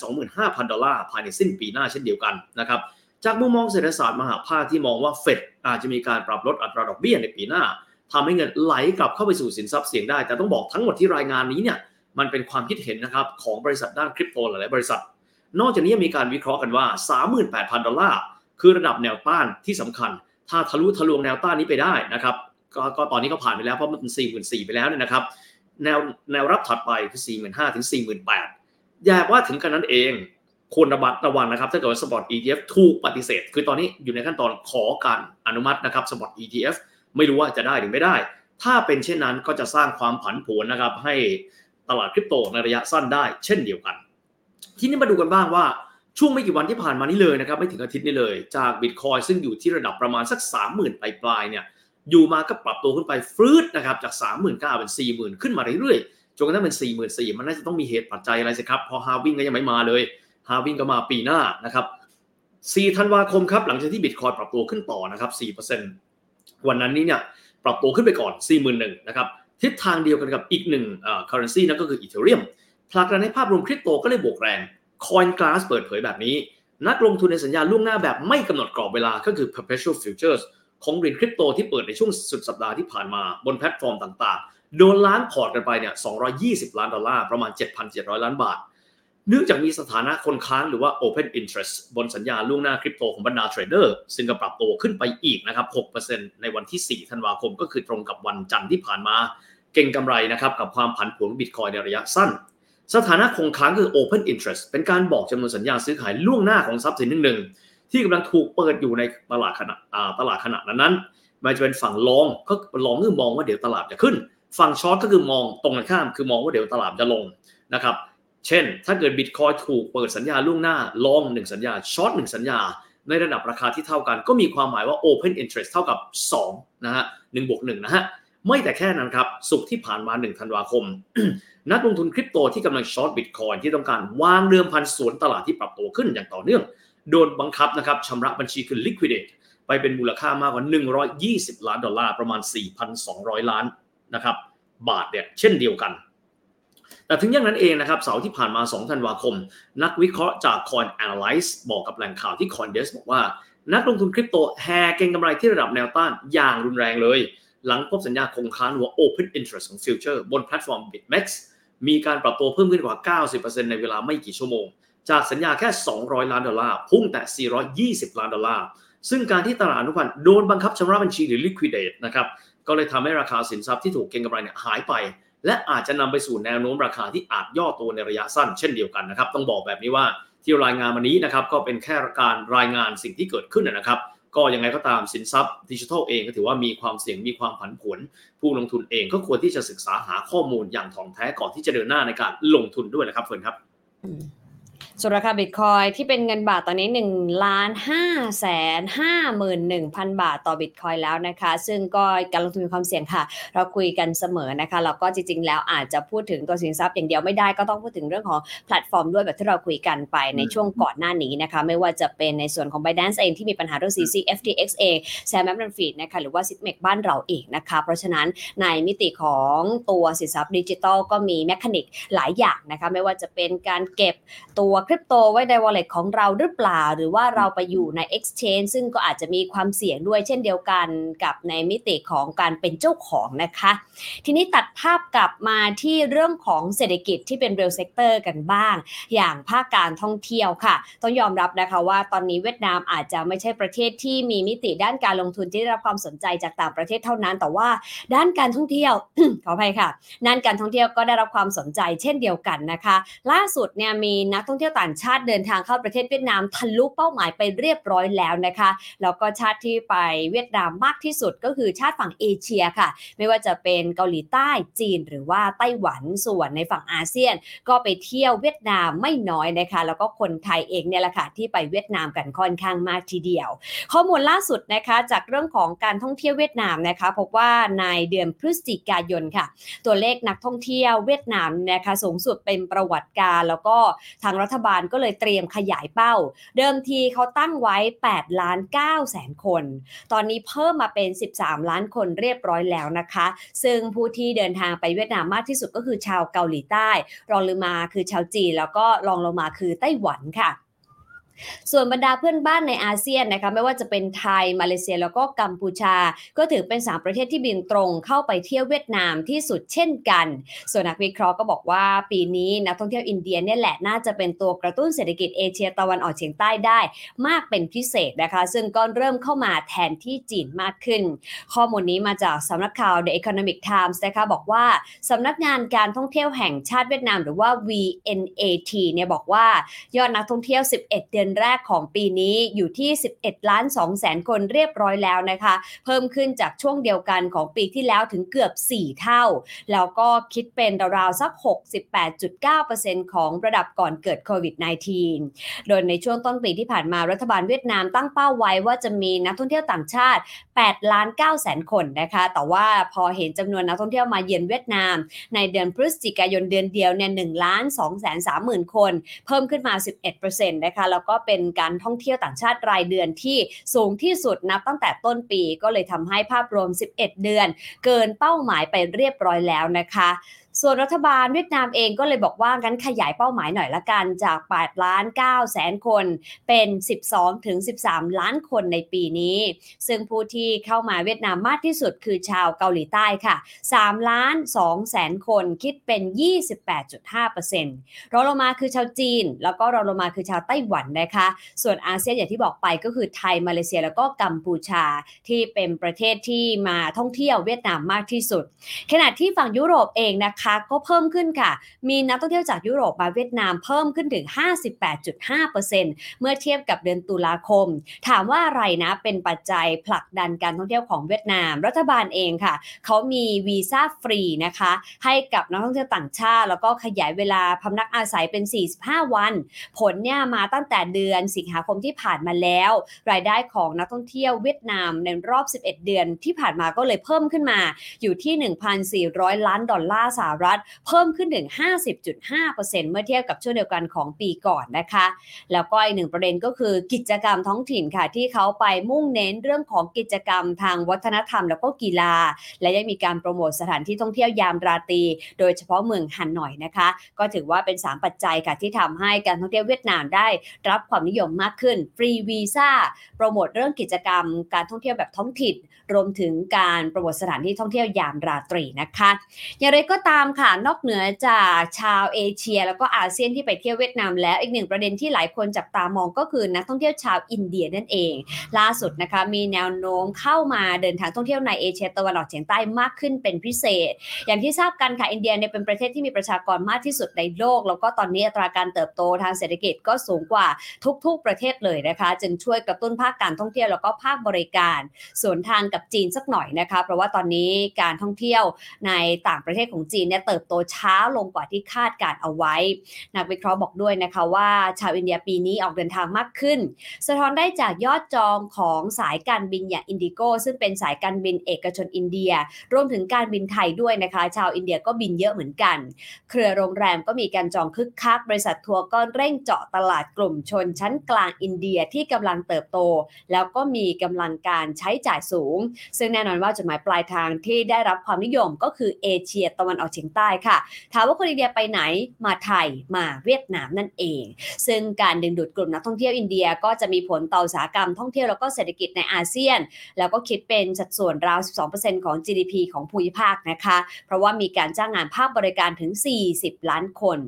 125,000 ดอลลาร์ภายในสิ้นปีหน้าเช่นเดียวกันนะครับ จากมุมมองเศรษฐศาสตร์มหาภาคที่มองว่าเฟดอาจจะมีการปรับลดอัตราดอกเบี้ยในปีหน้าทำให้เงินไหลกลับเข้าไปสู่สินทรัพย์เสี่ยงได้ แต่ต้องบอกทั้งหมดที่รายงานนี้เนี่ย มันเป็นความคิดเห็นนะครับของบริษัทด้านคริปโตหลายบริษัท นอกจากนี้ยังมีการวิเคราะห์กันว่า 38,000 ดอลลาร์คือระดับแนวต้านที่สำคัญ ถ้าทะลุทะลวงแนวต้านนี้ไปได้นะครับก็ก็ตอนนี้ก็ผ่านไปแล้วเพราะมันเป็น 44,000ไปแล้วเนี่ยนะครับ แนวแนวรับถัดไปคือ 45,000ถึง 48,000อย่าว่าถึงกันนั้นเองควรระบัดระวังนะครับถ้าเกิดว่าสปอร์ต ETF ถูกปฏิเสธ คือตอนนี้อยู่ในขั้นตอนขอการอนุมัตินะครับสปอร์ต ETF ไม่รู้ว่าจะได้หรือไม่ได้ ถ้าเป็นเช่นนั้นก็จะสร้างความผันผวนนะครับให้ตลาดคริปโตในระยะสั้นได้เช่นเดียวกัน ทีนี้มาดูกันบ้างว่า ช่วงไม่กี่วันที่ผ่านมานี้เลยนะครับไม่ถึงอาทิตย์นี้เลย จากบิตคอยซึ่งอยู่ที่ระดับประมาณสัก 30,000ปลายปลายๆเนี่ยอยู่มาก็ปรับตัวขึ้นไปฟื้นนะครับจาก 39,000เป็น 40,000 ขึ้นมาเรื่อยๆจนกระทั่งเป็น 44,000มันน่าจะต้องมีเหตุปัจจัยอะไรสิครับ พอฮาวิ่งก็ยังไม่มาเลยhalving ก็มาปีหน้านะครับ4ธันวาคมครับหลังจากที่บิตคอยน์ปรับตัวขึ้นต่อนะครับ4%วันนั้นนี้เนี่ยปรับตัวขึ้นไปก่อน 41,000นะครับทิศทางเดียวกันกับอีกหนึ่งเอ่อ currency นั่นก็คืออีเธอเรียมผลักดันให้ภาพรวมคริปโตก็เลยบวกแรง CoinGlass เปิดเผยแบบนี้ นักลงทุนในสัญญาล่วงหน้าแบบไม่กำหนดกรอบเวลาก็คือ perpetual futures ของเหรียญคริปโตที่เปิดในช่วงสุดสัปดาห์ที่ผ่านมาบนแพลตฟอร์มต่างๆ โดนล้างพอร์ตกันไปเนี่ย 220 ล้านดอลลาร์ ประมาณ 7,700 ล้านบาท เนื่องจากมีสถานะคงค้างหรือว่า open interest บนสัญญาล่วงหน้าคริปโตของบรรดาเทรดเดอร์ ซึ่งก็ปรับตัวขึ้นไปอีกนะครับ 6%ในวันที่ 4 ธันวาคม ก็คือตรงกับวันจันทร์ที่ผ่านมา เก็งกำไรนะครับกับความผันผวนบิตคอยน์ในระยะสั้น สถานะคงค้างคือ open interest เป็นการบอกจำนวนสัญญาซื้อขายล่วงหน้าของทรัพย์สินหนึ่งๆที่กำลังถูกเปิดอยู่ในตลาดขณะตลาดขณะนั้นๆไม่ว่าจะเป็นฝั่ง long ก็long คือมองว่าเดี๋ยวตลาดจะขึ้น ฝั่ง short ก็คือมองตรงกันข้าม คือมองว่าเดี๋ยวตลาดจะลงนะครับเช่น ถ้าเกิดบิตคอยน์ถูกเปิดสัญญาล่วงหน้า long หนึ่งสัญญา short หนึ่งสัญญา ในระดับราคาที่เท่ากัน ก็มีความหมายว่า Open Interest เท่ากับ2นะฮะหนึ่งบวกหนึ่งนะฮะไม่แต่แค่นั้นครับ ศุกร์ที่ผ่านมา 1 ธันวาคม นักลงทุนคริปโตที่กำลัง short บิตคอยน์ที่ต้องการวางเดิมพันสวนตลาดที่ปรับตัวขึ้นอย่างต่อเนื่อง โดนบังคับนะครับชำระบัญชีคือ liquidate ไปเป็นมูลค่ามากกว่า 120 ล้านดอลลาร์ประมาณ 4,200 ล้านนะครับบาทเนี่ยเช่นเดียวกัน แต่ถึงอย่างนั้นเองนะครับเสาร์ที่ผ่านมา 2 ธันวาคม นักวิเคราะห์จาก Coin Analyze บอกกับแหล่งข่าวที่ CoinDesk บอกว่า นักลงทุนคริปโตแห่เก็งกำไรที่ระดับแนวต้านอย่างรุนแรงเลย หลังพบสัญญาคงค้างหรือว่า Open Interest ของ Future บนแพลตฟอร์ม BitMEX มีการปรับตัวเพิ่มขึ้นกว่า 90%ในเวลาไม่กี่ชั่วโมง จากสัญญาแค่ 200 ล้านดอลลาร์ พุ่งแตะ 420 ล้านดอลลาร์ ซึ่งการที่ตลาดอนุพันธ์โดนบังคับชำระบัญชีหรือ liquidate นะครับ ก็เลยทำให้ราคาสินทรัพย์ที่ถูกเก็งกำไรเนี่ยหายไป และอาจจะนำไปสู่แนวโน้มราคาที่อาจย่อตัวในระยะสั้นเช่นเดียวกันนะครับ ต้องบอกแบบนี้ว่าที่รายงานวันนี้นะครับก็เป็นแค่การรายงานสิ่งที่เกิดขึ้นนะครับ ก็ยังไงก็ตามสินทรัพย์ดิจิทัลเองก็ถือว่ามีความเสี่ยงมีความผันผวนผู้ลงทุนเองก็ควรที่จะศึกษาหาข้อมูลอย่างถ่องแท้ก่อนที่จะเดินหน้าในการลงทุนด้วยนะครับเฟิร์นครับ ส่วนราคาบิตคอยน์ที่เป็นเงินบาทตอนนี้1ล้าน5แสน51,000บาทต่อบิตคอยน์แล้วนะคะ ซึ่งก็การลงทุนมีความเสี่ยงค่ะ เราคุยกันเสมอนะคะแล้วก็จริง ๆ แล้วอาจจะพูดถึงตัวสินทรัพย์อย่างเดียวไม่ได้ก็ต้องพูดถึงเรื่องของแพลตฟอร์มด้วยแบบที่เราคุยกันไปในช่วงก่อนหน้านี้นะคะ ไม่ว่าจะเป็นในส่วนของ Binance เองที่มีปัญหาเรื่อง CZ FTX เองแซมแมปนันฟีดนะคะหรือว่าซิ g เมกบ้านเราเองนะคะ เพราะฉะนั้นในมิติของตัวสินทรัพย์ดิจิทัลก็มี mechanicหลายอย่างนะคะไม่ว่าจะเป็นการเก็บตัวคริปโตไว้ใน wallet ของเราหรือเปล่า หรือว่าเราไปอยู่ใน exchange ซึ่งก็อาจจะมีความเสี่ยงด้วยเช่นเดียวกันกับในมิติของการเป็นเจ้าของนะคะ ทีนี้ตัดภาพกลับมาที่เรื่องของเศรษฐกิจที่เป็น real sector กันบ้าง อย่างภาคการท่องเที่ยวค่ะ ต้องยอมรับนะคะว่าตอนนี้เวียดนามอาจจะไม่ใช่ประเทศที่มีมิติด้านการลงทุนที่ได้รับความสนใจจากต่างประเทศเท่านั้น แต่ว่าด้านการท่องเที่ยวขออภัยค่ะด้านการท่องเที่ยวก็ได้รับความสนใจเช่นเดียวกันนะคะ ล่าสุดเนี่ยมีนักท่องเที่ยวต่างชาติเดินทางเข้าประเทศเวียดนามทะลุเป้าหมายไปเรียบร้อยแล้วนะคะแล้วก็ชาติที่ไปเวียดนามมากที่สุดก็คือชาติฝั่งเอเชียค่ะ ไม่ว่าจะเป็นเกาหลีใต้จีนหรือว่าไต้หวันส่วนในฝั่งอาเซียน ก็ไปเที่ยวเวียดนามไม่น้อยนะคะ แล้วก็คนไทยเองเนี่ยแหละค่ะที่ไปเวียดนามกันค่อนข้างมากทีเดียว ข้อมูลล่าสุดนะคะจากเรื่องของการท่องเที่ยวเวียดนามนะคะพบว่าในเดือนพฤศจิกายนค่ะ ตัวเลขนักท่องเที่ยวเวียดนามนะคะสูงสุดเป็นประวัติการแล้วก็ทางรัฐบาลก็เลยเตรียมขยายเป้า เดิมทีเขาตั้งไว้ 8 ล้าน9แสนคน ตอนนี้เพิ่มมาเป็น 13 ล้านคนเรียบร้อยแล้วนะคะ ซึ่งผู้ที่เดินทางไปเวียดนามมากที่สุดก็คือชาวเกาหลีใต้ รองลงมาคือชาวจีนแล้วก็รองลงมาคือไต้หวันค่ะ ส่วนบรรดาเพื่อนบ้านในอาเซียนนะคะไม่ว่าจะเป็นไทย มาเลเซียแล้วก็กัมพูชา ก็ถือเป็น 3 ประเทศที่บินตรงเข้าไปเที่ยวเวียดนามที่สุดเช่นกัน ส่วนนักวิเคราะห์ก็บอกว่าปีนี้นักท่องเที่ยวอินเดียเนี่ยแหละน่าจะเป็นตัวกระตุ้นเศรษฐกิจเอเชียตะวันออกเฉียงใต้ได้ มากเป็นพิเศษนะคะ ซึ่งก็เริ่มเข้ามาแทนที่จีนมากขึ้น ข้อมูลนี้มาจากสำนักข่าว The Economic Times นะคะบอกว่าสำนักงานการท่องเที่ยวแห่งชาติเวียดนาม หรือว่า VNAT เนี่ยบอกว่ายอดนักท่องเที่ยว 11 เดือนอนแรกของปีนี้อยู่ที่ 11 ล้าน2แสนคนเรียบร้อยแล้วนะคะ เพิ่มขึ้นจากช่วงเดียวกันของปีที่แล้วถึงเกือบ 4 เท่า แล้วก็คิดเป็นราวๆสัก 68.9%ของระดับก่อนเกิดโควิด -19 โดยในช่วงต้นปีที่ผ่านมารัฐบาลเวียดนามตั้งเป้าไว้ว่าจะมีนักท่องเที่ยวต่างชาติ 8 ล้าน9แสนคนนะคะ แต่ว่าพอเห็นจำนวนนักท่องเที่ยวมาเยือนเวียดนาม ในเดือนพฤศจิกายนเดือนเดียวเนี่ย1ล้าน2แสน3หมื่นคน เพิ่มขึ้นมา 11%นะคะ แล้วก็เป็นการท่องเที่ยวต่างชาติรายเดือนที่สูงที่สุดนับตั้งแต่ต้นปีก็เลยทำให้ภาพรวม 11 เดือน เกินเป้าหมายไปเรียบร้อยแล้วนะคะ ส่วนรัฐบาลเวียดนามเองก็เลยบอกว่างั้นขยายเป้าหมายหน่อยละกันจาก 8 ล้าน9แสนคนเป็น 12ถึง13 ล้านคนในปีนี้ ซึ่งผู้ที่เข้ามาเวียดนามมากที่สุดคือชาวเกาหลีใต้ค่ะ3ล้าน2แสนคนคิดเป็น 28.5%รองลงมาคือชาวจีน แล้วก็รองลงมาคือชาวไต้หวันนะคะ ส่วนอาเซียนอย่างที่บอกไปก็คือไทยมาเลเซียแล้วก็กัมพูชาที่เป็นประเทศที่มาท่องเที่ยวเวียดนามมากที่สุด ขณะที่ฝั่งยุโรปเองนะคะก็เพิ่มขึ้นค่ะ มีนักท่องเที่ยวจากยุโรปมาเวียดนามเพิ่มขึ้นถึง 58.5%เมื่อเทียบกับเดือนตุลาคม ถามว่าอะไรนะเป็นปัจจัยผลักดันการท่องเที่ยวของเวียดนาม รัฐบาลเองค่ะ เขามีวีซ่าฟรีนะคะ ให้กับนักท่องเที่ยวต่างชาติ แล้วก็ขยายเวลาพำนักอาศัยเป็น 45 วัน ผลเนี่ยมาตั้งแต่เดือนสิงหาคมที่ผ่านมาแล้ว รายได้ของนักท่องเที่ยวเวียดนามในรอบ 11 เดือนที่ผ่านมาก็เลยเพิ่มขึ้นมาอยู่ที่ 1,400 ล้านดอลลาร์สหรัฐ เพิ่มขึ้นถึง 50.5%เมื่อเทียบกับช่วงเดียวกันของปีก่อนนะคะ แล้วก็อีกหนึ่งประเด็นก็คือกิจกรรมท้องถิ่นค่ะที่เขาไปมุ่งเน้นเรื่องของกิจกรรมทางวัฒนธรรมแล้วก็กีฬา และยังมีการโปรโมทสถานที่ท่องเที่ยวยามราตรีโดยเฉพาะเมืองฮันหน่อยนะคะ ก็ถือว่าเป็น 3 ปัจจัยค่ะที่ทำให้การท่องเที่ยวเวียดนามได้รับความนิยมมากขึ้น ฟรีวีซ่าโปรโมทเรื่องกิจกรรม การท่องเที่ยวแบบท้องถิ่น รวมถึงการโปรโมทสถานที่ท่องเที่ยวยามราตรีนะคะ อย่างไรก็ตามค่ะ นอกเหนือจากชาวเอเชีย แล้วก็อาเซียนที่ไปเที่ยวเวียดนามแล้วอีกหนึ่งประเด็นที่หลายคนจับตามองก็คือนักท่องเที่ยวชาวอินเดียนั่นเอง ล่าสุดนะคะมีแนวโน้มเข้ามาเดินทางท่องเที่ยวในเอเชียตะวันออกเฉียงใต้มากขึ้นเป็นพิเศษ อย่างที่ทราบกันค่ะอินเดียเนี่ยเป็นประเทศที่มีประชากรมากที่สุดในโลก แล้วก็ตอนนี้อัตราการเติบโตทางเศรษฐกิจก็สูงกว่าทุก ๆ ประเทศเลยนะคะ จึงช่วยกระตุ้นภาคการท่องเที่ยวแล้วก็ภาคบริการส่วนทางกับจีนสักหน่อยนะคะ เพราะว่าตอนนี้การท่องเที่ยวในต่างประเทศของจีนเนี่ยเติบโตช้าลงกว่าที่คาดการเอาไว้ นักวิเคราะห์บอกด้วยนะคะว่าชาวอินเดียปีนี้ออกเดินทางมากขึ้น สะท้อนได้จากยอดจองของสายการบินอย่างอินดิโกซึ่งเป็นสายการบินเอกชนอินเดีย รวมถึงการบินไทยด้วยนะคะ ชาวอินเดียก็บินเยอะเหมือนกัน เครือโรงแรมก็มีการจองคึกคัก บริษัททัวร์ก็เร่งเจาะตลาดกลุ่มชนชั้นกลางอินเดียที่กำลังเติบโต แล้วก็มีกำลังการใช้จ่ายสูงซึ่งแน่นอนว่าจุดหมายปลายทางที่ได้รับความนิยมก็คือเอเชียตะวันออกเฉียงใต้ค่ะ ถามว่าคนอินเดียไปไหนมาไทยมาเวียดนามนั่นเอง ซึ่งการดึงดูดกลุ่มนักท่องเที่ยวอินเดียก็จะมีผลต่ออุตสาหกรรมท่องเที่ยวแล้วก็เศรษฐกิจในอาเซียน แล้วก็คิดเป็นสัดส่วนราว 12%ของ GDP ของภูมิภาคนะคะ เพราะว่ามีการจ้างงานภาคบริการถึง 40 ล้านคน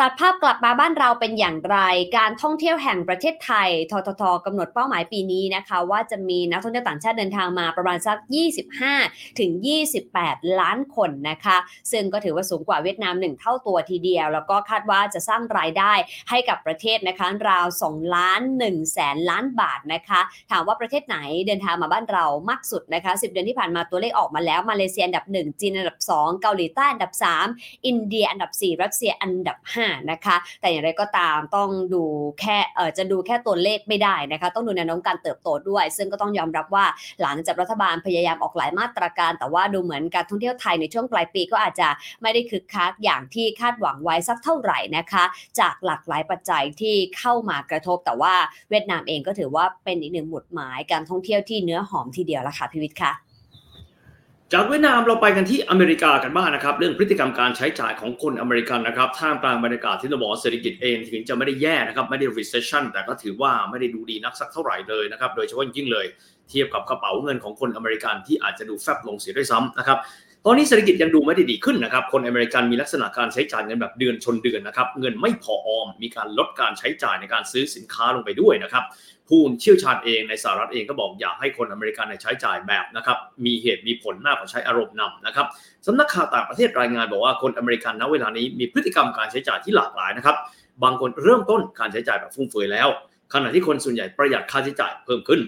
ตัดภาพกลับมาบ้านเราเป็นอย่างไร การท่องเที่ยวแห่งประเทศไทย ทททกำหนดเป้าหมายปีนี้นะคะ ว่าจะมีนักท่องเที่ยวต่างชาติเดินทางมาประมาณสัก 25 ถึง 28 ล้านคนนะคะ ซึ่งก็ถือว่าสูงกว่าเวียดนาม1เท่าตัวทีเดียว แล้วก็คาดว่าจะสร้างรายได้ให้กับประเทศนะคะราว 2 ล้าน1แสนล้านบาทนะคะ ถามว่าประเทศไหนเดินทางมาบ้านเรามากสุดนะคะ 10 เดือนที่ผ่านมาตัวเลขออกมาแล้วมาเลเซียอันดับ 1 จีนอันดับ 2 เกาหลีใต้อันดับ 3 อินเดียอันดับ 4 รัสเซียอันดับ5 นะคะ แต่อย่างไรก็ตามต้องดูแค่เออจะดูแค่ตัวเลขไม่ได้นะคะต้องดูแนวโน้มการเติบโตด้วย ซึ่งก็ต้องยอมรับว่าหลังจากรัฐบาลพยายามออกหลายมาตรการ แต่ว่าดูเหมือนการท่องเที่ยวไทยในช่วงปลายปีก็อาจจะไม่ได้คึกคักอย่างที่คาดหวังไว้สักเท่าไหร่นะคะ จากหลากหลายปัจจัยที่เข้ามากระทบ แต่ว่าเวียดนามเองก็ถือว่าเป็นอีกหนึ่งหมุดหมายการท่องเที่ยวที่เนื้อหอมทีเดียวละค่ะพิวิทย์ค่ะ จากเวียดนามเราไปกันที่อเมริกากันบ้างนะครับ เรื่องพฤติกรรมการใช้จ่ายของคนอเมริกันนะครับท่ามกลางบรรยากาศที่ต้องบอกเศรษฐกิจเองถึงจะไม่ได้แย่นะครับไม่ได้ recession แต่ก็ถือว่าไม่ได้ดูดีนักสักเท่าไหร่เลยนะครับโดยเฉพาะยิ่งเลยเทียบกับกระเป๋าเงินของคนอเมริกันที่อาจจะดูแฟบลงเสียด้วยซ้ำนะครับ ตอนนี้เศรษฐกิจยังดูไม่ได้ดีขึ้นนะครับ คนอเมริกันมีลักษณะการใช้จ่ายเงินแบบเดือนชนเดือนนะครับ เงินไม่พอออม มีการลดการใช้จ่ายในการซื้อสินค้าลงไปด้วยนะครับ ผู้เชี่ยวชาญเองในสหรัฐเองก็บอกอยากให้คนอเมริกันใช้จ่ายแบบนะครับ มีเหตุมีผลมากกว่าใช้อารมณ์นำนะครับสำนักข่าวต่างประเทศรายงานบอกว่าคนอเมริกันณเวลานี้มีพฤติกรรมการใช้จ่ายที่หลากหลายนะครับ บางคนเริ่มต้นการใช้จ่ายแบบฟุ่มเฟือยแล้ว ขณะที่คนส่วนใหญ่ประหยัดค่าใช้จ่ายเพิ่มขึ้น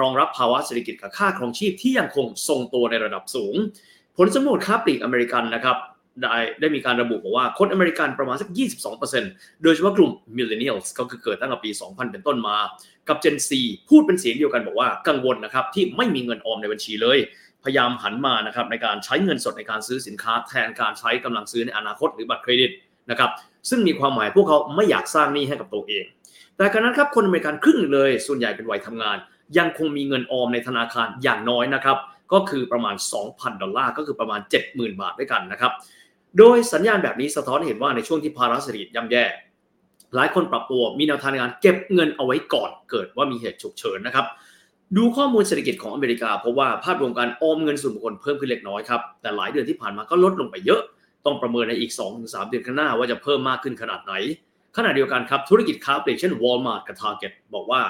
รองรับภาวะเศรษฐกิจกับค่าครองชีพที่ยังคงทรงตัวในระดับสูง ผลสำรวจค้าปลีกอเมริกันนะครับได้ได้มีการระบุบอกว่าคนอเมริกันประมาณสัก 22%โดยเฉพาะกลุ่ม millennials ก็คือเกิดตั้งแต่ปี 2000 เป็นต้นมา กับ Gen Z พูดเป็นเสียงเดียวกันบอกว่ากังวลนะครับที่ไม่มีเงินออมในบัญชีเลย พยายามหันมานะครับในการใช้เงินสดในการซื้อสินค้าแทนการใช้กำลังซื้อในอนาคตหรือบัตรเครดิตนะครับซึ่งมีความหมายพวกเขาไม่อยากสร้างหนี้ให้กับตัวเอง แต่การนั้นครับคนอเมริกันครึ่งหนึ่งเลย ส่วนใหญ่เป็นวัยทำงาน ยังคงมีเงินออมในธนาคารอย่างน้อยนะครับ ก็คือประมาณ 2,000 ดอลลาร์ก็คือประมาณ 70,000 บาทด้วยกันนะครับ โดยสัญญาณแบบนี้สะท้อนเห็นว่าในช่วงที่ภาระเศรษฐกิจย่ำแย่ หลายคนปรับตัวมีแนวทางในการเก็บเงินเอาไว้ก่อนเกิดว่ามีเหตุฉุกเฉินนะครับดูข้อมูลเศรษฐกิจของอเมริกาพบว่าภาพรวมการออมเงินส่วนบุคคลเพิ่มขึ้นเล็กน้อยครับแต่หลายเดือนที่ผ่านมาก็ลดลงไปเยอะ ต้องประเมินในอีก 2-3 เดือนข้างหน้าว่าจะเพิ่มมากขึ้นขนาดไหนขณะเดียวกันครับธุรกิจค้าปลีกเช่น Walmart กับ Target บอกว่า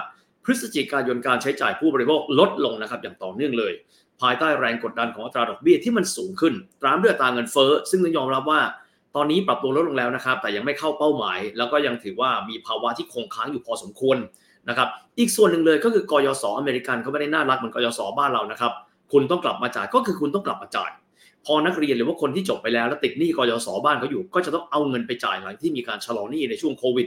พฤศจิกายนการใช้จ่ายผู้บริโภคลดลงนะครับอย่างต่อเนื่องเลย ภายใต้แรงกดดันของอัตราดอกเบี้ยที่มันสูงขึ้น ตามด้วยอัตาเงินเฟ้อ ซึ่งต้องยอมรับว่า ตอนนี้ปรับตัวลดลงแล้วนะครับ แต่ยังไม่เข้าเป้าหมาย แล้วก็ยังถือว่ามีภาวะที่คงค้างอยู่พอสมควรนะครับ อีกส่วนหนึ่งเลยก็คือกยศอเมริกันเขาไม่ได้น่ารักเหมือนกยศบ้านเรานะครับ คุณต้องกลับมาจ่ายก็คือคุณต้องกลับมาจ่าย พอนักเรียนหรือว่าคนที่จบไปแล้วแล้วติดหนี้กยศบ้านเขาอยู่ ก็จะต้องเอาเงินไปจ่ายหลังที่มีการชะลอหนี้ในช่วงโควิด